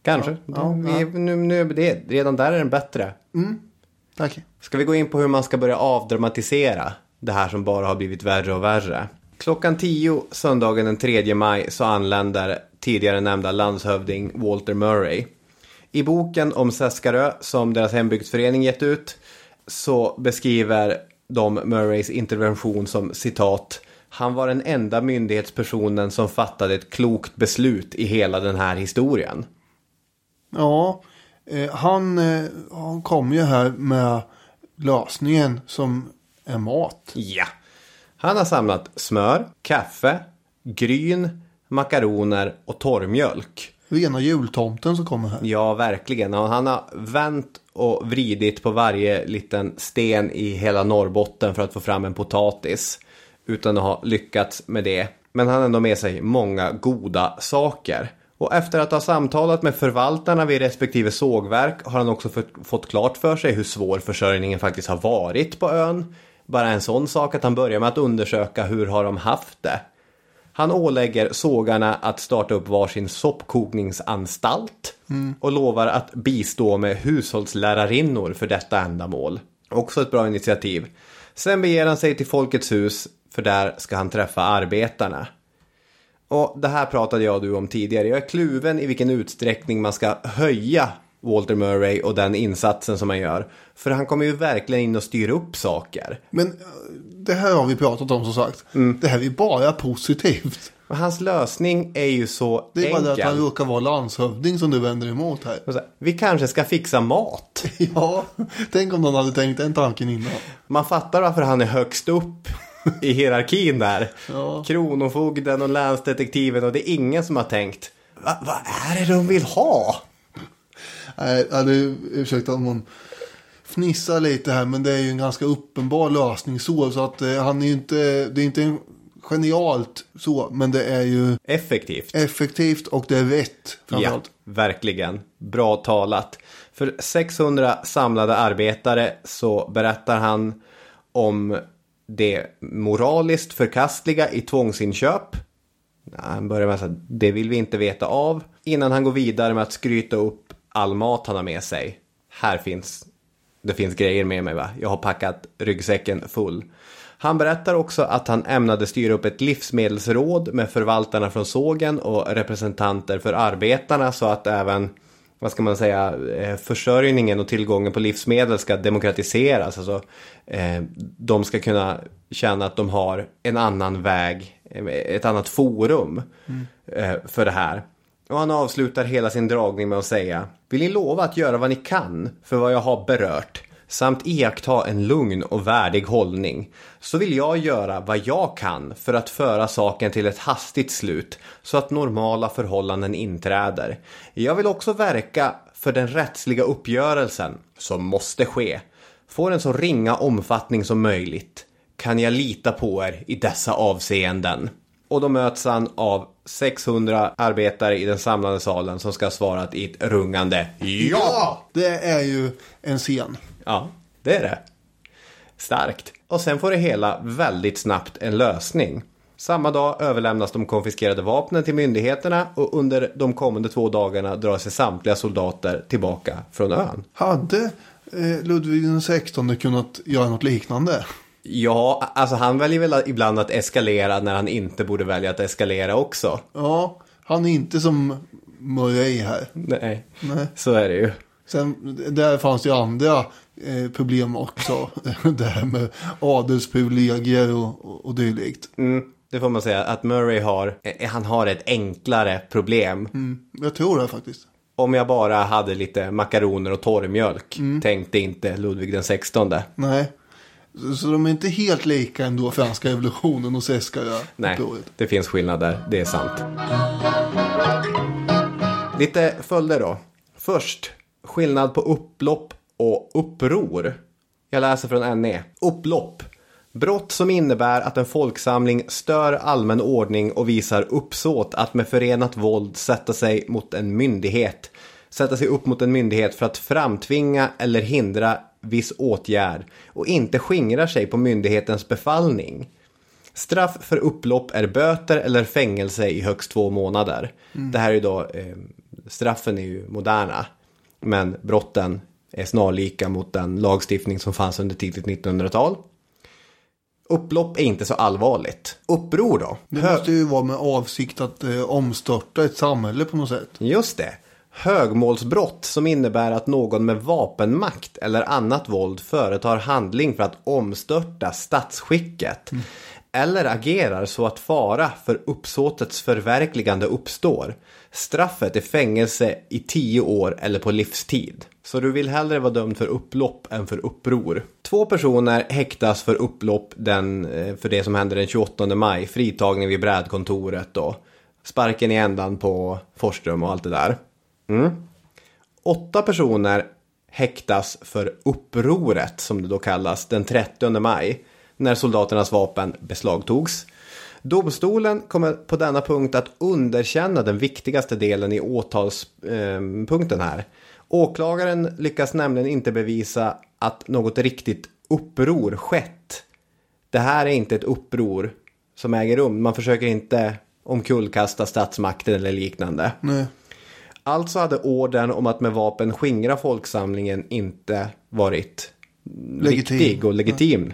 kanske.
ja,
vi, Nu, nu, det, redan där är den bättre.
Tack.
Ska vi gå in på hur man ska börja avdramatisera det här som bara har blivit värre och värre? Klockan 10 söndagen den 3 maj så anländer tidigare nämnda landshövding Walter Murray. I boken om Seskarö som deras hembygdsförening gett ut så beskriver de Murrays intervention som citat han var den enda myndighetspersonen som fattade ett klokt beslut i hela den här historien.
Ja, eh, han, eh, han kom ju här med lösningen som är mat.
Ja. Han har samlat smör, kaffe, gryn, makaroner och torrmjölk.
Rena jultomten som kommer här.
Ja, verkligen. Och han har vänt och vridit på varje liten sten i hela Norrbotten för att få fram en potatis. Utan att ha lyckats med det. Men han har ändå med sig många goda saker. Och efter att ha samtalat med förvaltarna vid respektive sågverk har han också fått klart för sig hur svår försörjningen faktiskt har varit på ön. Bara en sån sak att han börjar med att undersöka hur har de haft det. Han ålägger sågarna att starta upp varsin soppkokningsanstalt och lovar att bistå med hushållslärarinnor för detta ändamål. Också ett bra initiativ. Sen beger han sig till Folkets hus för där ska han träffa arbetarna. Och det här pratade jag och du om tidigare. Jag är kluven i vilken utsträckning man ska höja Walter Murray och den insatsen som han gör. För han kommer ju verkligen in och styr upp saker.
Men det här har vi pratat om som sagt.
Mm.
Det här är bara positivt.
Och hans lösning är ju så
Det är bara
enkel.
det att han råkar vara landshövding som du vänder emot här.
Vi kanske ska fixa mat. <laughs>
Ja, tänk om någon hade tänkt den tanken innan.
Man fattar varför han är högst upp i hierarkin där.
Ja.
Kronofogden och länsdetektiven och det är ingen som har tänkt. Va, vad är det de vill ha?
Nej, det ursäkta om man fnissar lite här, men det är ju en ganska uppenbar lösning så. Så att eh, han är ju inte, det är inte en genialt så, men det är ju
Effektivt.
effektivt och det är rätt
Ja,
framförallt.
verkligen. Bra talat. För 600 samlade arbetare så berättar han om det moraliskt förkastliga i tvångsinköp. Han börjar med att säga det vill vi inte veta av. Innan han går vidare med att skryta upp all mat han har med sig. Här finns, det finns grejer med mig va. Jag har packat ryggsäcken full. Han berättar också att han ämnade styra upp ett livsmedelsråd med förvaltarna från sågen och representanter för arbetarna så att även vad ska man säga, eh, försörjningen och tillgången på livsmedel ska demokratiseras. Alltså, eh, de ska kunna känna att de har en annan väg, ett annat forum eh, för det här. Och han avslutar hela sin dragning med att säga Vill ni lova att göra vad ni kan för vad jag har berört samt iaktta en lugn och värdig hållning så vill jag göra vad jag kan för att föra saken till ett hastigt slut så att normala förhållanden inträder. Jag vill också verka för den rättsliga uppgörelsen som måste ske får en så ringa omfattning som möjligt. Kan jag lita på er i dessa avseenden? Och då möts han av 600 arbetare i den samlade salen som ska ha svarat i ett rungande ja!
Det är ju en scen.
Ja, det är det. Starkt. Och sen får det hela väldigt snabbt en lösning. Samma dag överlämnas de konfiskerade vapnen till myndigheterna och under de kommande två dagarna drar sig samtliga soldater tillbaka från ön.
Hade eh, Ludvig 16 kunnat göra något liknande?
Ja, alltså han väljer väl ibland att eskalera när han inte borde välja att eskalera också.
Ja, han är inte som Murray här.
Nej,
Nej.
så är det ju.
Sen, där fanns ju andra eh, problem också. <laughs> det här med adelsprivilegier och, och, och dylikt.
Mm, det får man säga att Murray har, eh, han har ett enklare problem.
Mm, jag tror det faktiskt.
Om jag bara hade lite makaroner och torrmjölk, tänkte inte Ludvig den 16.
Nej. Så, de är inte helt lika ändå, franska revolutionen och Seskarö.
Nej, det finns skillnader, det är sant. Lite följder då. Först, skillnad på upplopp och uppror. Jag läser från NE. Upplopp. Brott som innebär att en folksamling stör allmän ordning och visar uppsåt att med förenat våld sätta sig mot en myndighet. Sätta sig upp mot en myndighet för att framtvinga eller hindra viss åtgärd och inte skingrar sig på myndighetens befallning. Straff för upplopp är böter eller fängelse i högst två månader. Det här är ju då, eh, straffen är ju moderna. Men brotten är snarlika mot den lagstiftning som fanns under tidigt 1900-tal. Upplopp är inte så allvarligt. Uppror då?
Det måste ju vara med avsikt att eh, omstörta ett samhälle på något sätt.
Just det. Högmålsbrott som innebär att någon med vapenmakt eller annat våld företar handling för att omstörta statsskicket. Eller agerar så att fara för uppsåtets förverkligande uppstår. Straffet är fängelse i tio år eller på livstid. Så du vill hellre vara dömd för upplopp än för uppror. Två personer häktas för upplopp den, eh, för det som hände den 28 maj. Fritagning vid brädkontoret och sparken i ändan på Forsström och allt det där. Mm. Åtta personer häktas för upproret, som det då kallas, den 30 maj. När soldaternas vapen beslagtogs. Domstolen kommer på denna punkt att underkänna den viktigaste delen i åtalspunkten ehm, här. Åklagaren lyckas nämligen inte bevisa att något riktigt uppror skett. Det här är inte ett uppror som äger rum. Man försöker inte omkullkasta statsmakten eller liknande.
Nej.
Alltså hade orden om att med vapen skingra folksamlingen inte varit
Legitim.
riktig och legitim.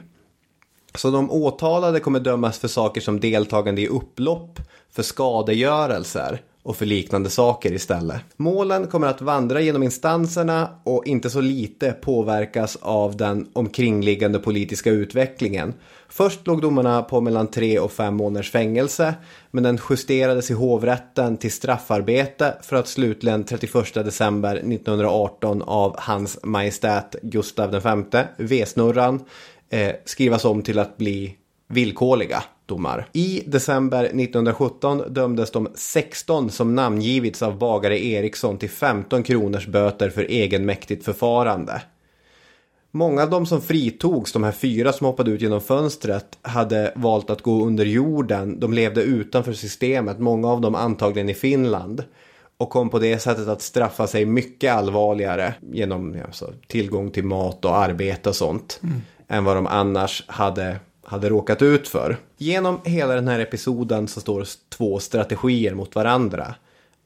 Så de åtalade kommer dömas för saker som deltagande i upplopp, för skadegörelser och för liknande saker istället. Målen kommer att vandra genom instanserna och inte så lite påverkas av den omkringliggande politiska utvecklingen. Först låg domarna på mellan tre och fem månaders fängelse, men den justerades i hovrätten till straffarbete för att slutligen 31 december 1918 av Hans Majestät Gustav V, V-snurran, eh, skrivas om till att bli villkorliga domar. I december 1917 dömdes de 16 som namngivits av bagare Eriksson till 15 kronors böter för egenmäktigt förfarande. Många av de som fritogs, de här fyra som hoppade ut genom fönstret, hade valt att gå under jorden. De levde utanför systemet, många av dem antagligen i Finland. Och kom på det sättet att straffa sig mycket allvarligare genom alltså, tillgång till mat och arbete och sånt. Än vad de annars hade, hade råkat ut för. Genom hela den här episoden så står två strategier mot varandra.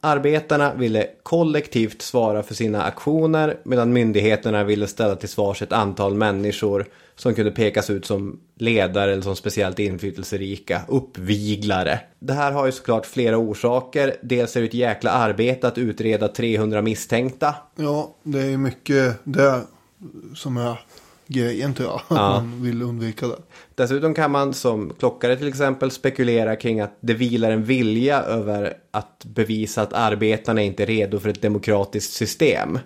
Arbetarna ville kollektivt svara för sina aktioner medan myndigheterna ville ställa till svars ett antal människor som kunde pekas ut som ledare eller som speciellt inflytelserika, uppviglare. Det här har ju såklart flera orsaker. Dels är det ett jäkla arbete att utreda 300 misstänkta.
Ja, det är mycket det som är grejen tror jag. Att
Ja. <laughs>
man vill undvika det.
Dessutom kan man som klockare till exempel spekulera kring att det vilar en vilja över att bevisa att arbetarna inte är redo för ett demokratiskt system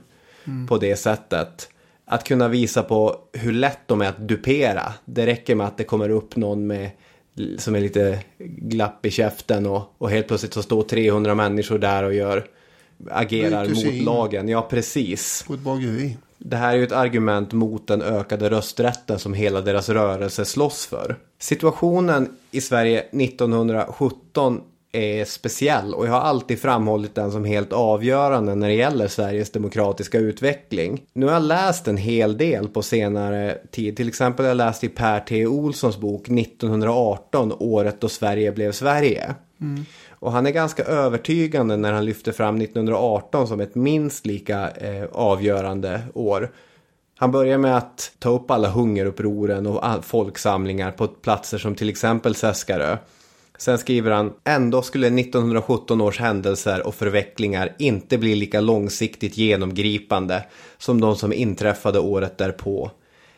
på det sättet. Att kunna visa på hur lätt de är att dupera. Det räcker med att det kommer upp någon med som är lite glapp i käften och, och helt plötsligt så står 300 människor där och gör agerar mot
in.
lagen. Ja, precis.
På ett bageri.
Det här är ju ett argument mot den ökade rösträtten som hela deras rörelse slåss för. Situationen i Sverige 1917 är speciell och jag har alltid framhållit den som helt avgörande när det gäller Sveriges demokratiska utveckling. Nu har jag läst en hel del på senare tid. Till exempel har jag läst i Per T. Olssons bok 1918, året då Sverige blev Sverige. Mm. Och han är ganska övertygande när han lyfter fram 1918 som ett minst lika eh, avgörande år. Han börjar med att ta upp alla hungerupproren och folksamlingar på platser som till exempel Seskarö. Sen skriver han, ändå skulle 1917 års händelser och förvecklingar inte bli lika långsiktigt genomgripande som de som inträffade året därpå.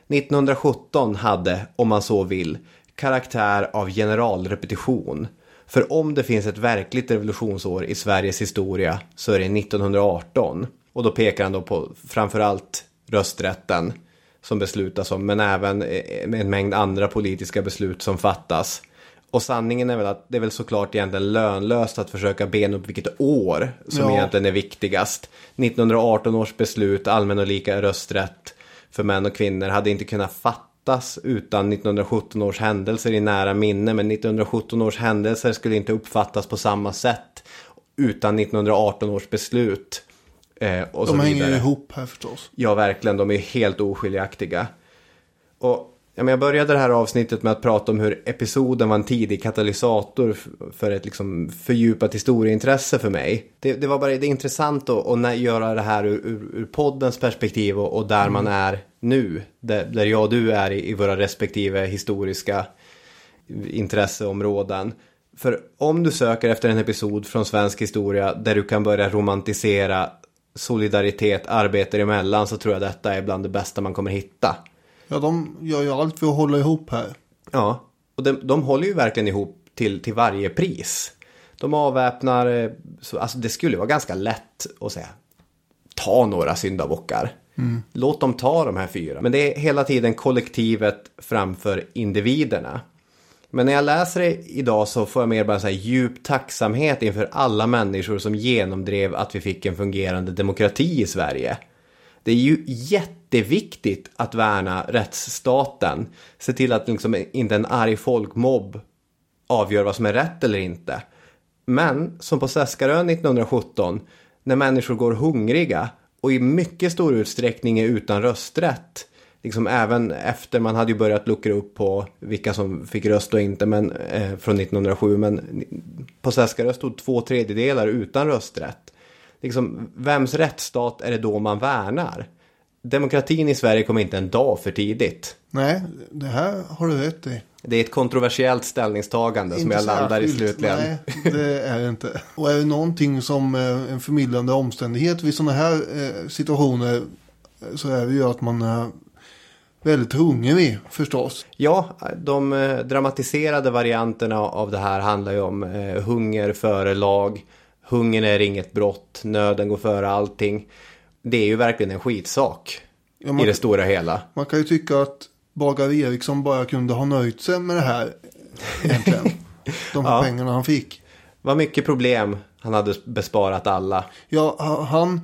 1917 hade, om man så vill, karaktär av generalrepetition. För om det finns ett verkligt revolutionsår i Sveriges historia så är det 1918. Och då pekar han då på framförallt rösträtten som beslutas om, men även eh, en mängd andra politiska beslut som fattas. Och sanningen är väl att det är väl såklart egentligen lönlöst att försöka bena upp vilket år som
Ja.
egentligen är viktigast. 1918 års beslut, allmän och lika rösträtt för män och kvinnor hade inte kunnat fattas utan 1917 års händelser i nära minne. Men 1917 års händelser skulle inte uppfattas på samma sätt utan 1918 års beslut. Eh, och så
De hänger
vidare.
ihop här förstås.
Ja, verkligen. De är helt oskiljaktiga. Och ja, men jag började det här avsnittet med att prata om hur episoden var en tidig katalysator för ett liksom fördjupat historieintresse för mig. Det, det var bara det intressant att, att göra det här ur, ur, ur poddens perspektiv och, och där man är nu. Där, där jag och du är i, i våra respektive historiska intresseområden. För om du söker efter en episod från svensk historia där du kan börja romantisera solidaritet arbetare emellan så tror jag detta är bland det bästa man kommer hitta.
Ja, de gör ju allt för att hålla ihop här.
Ja, och de, de håller ju verkligen ihop till, till varje pris. De avväpnar, eh, så, alltså det skulle vara ganska lätt att säga, ta några syndabockar. Låt dem ta de här fyra. Men det är hela tiden kollektivet framför individerna. Men när jag läser det idag så får jag mer bara så här djup tacksamhet inför alla människor som genomdrev att vi fick en fungerande demokrati i Sverige. Det är ju jätteviktigt att värna rättsstaten. Se till att liksom inte en arg folkmobb avgör vad som är rätt eller inte. Men som på Seskarö 1917, när människor går hungriga och i mycket stor utsträckning är utan rösträtt. Liksom även efter man hade ju börjat luckra upp på vilka som fick röst och inte men, eh, från 1907. Men på Seskarö stod två tredjedelar utan rösträtt. Liksom, vems rättsstat är det då man värnar? Demokratin i Sverige kom inte en dag för tidigt.
Nej, det här har du rätt i.
Det är ett kontroversiellt ställningstagande som
Inte
jag landar i slutligen.
Nej, det är det inte. Och är det någonting som eh, en förmildrande omständighet vid sådana här eh, situationer eh, så är det ju att man är väldigt hungrig förstås.
Ja, de dramatiserade varianterna av det här handlar ju om hunger före lag. Hungern är inget brott, nöden går före allting. Det är ju verkligen en skitsak
Ja, man-
i det stora hela.
Man kan ju tycka att Bagare Eriksson bara kunde ha nöjt sig med det här egentligen. <laughs> De här
Ja.
pengarna han fick.
Vad mycket problem han hade besparat alla.
Ja, ha- han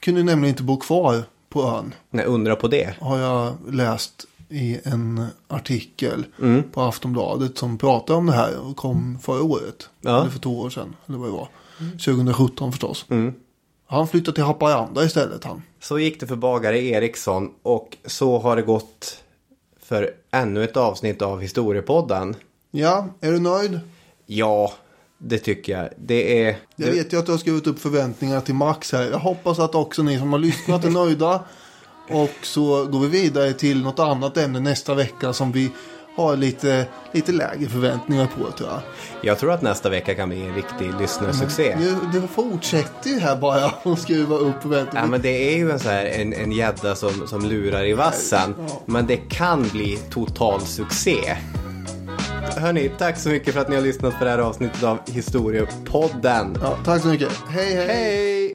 kunde nämligen inte bo kvar på ön.
Nej, undra på det.
Har jag läst i en artikel
Mm.
på Aftonbladet som pratar om det här och kom förra året.
Ja.
Eller för två år sedan. Eller vad det var. 2017 förstås.
Mm.
Han flyttade till Haparanda istället han.
Så gick det för bagare Eriksson och så har det gått för ännu ett avsnitt av Historiepodden.
Ja, är du nöjd?
Ja, Det tycker jag. Det är...
Jag vet ju att du har skrivit upp förväntningar till Max här. Jag hoppas att också ni som har lyssnat är nöjda. Och så går vi vidare till något annat ämne nästa vecka som vi har lite, lite lägre förväntningar på tror jag.
Jag tror att nästa vecka kan bli en riktig lyssnarsuccé.
Det, det fortsätter ju här bara <laughs> att skruva upp förväntningarna.
Ja, men det är ju en så här en, en gädda som, som lurar i vassen.
Ja.
Men det kan bli total succé. Hörni, tack så mycket för att ni har lyssnat på det här avsnittet av Historiepodden.
Ja, tack så mycket. Hej, hej.
Hej!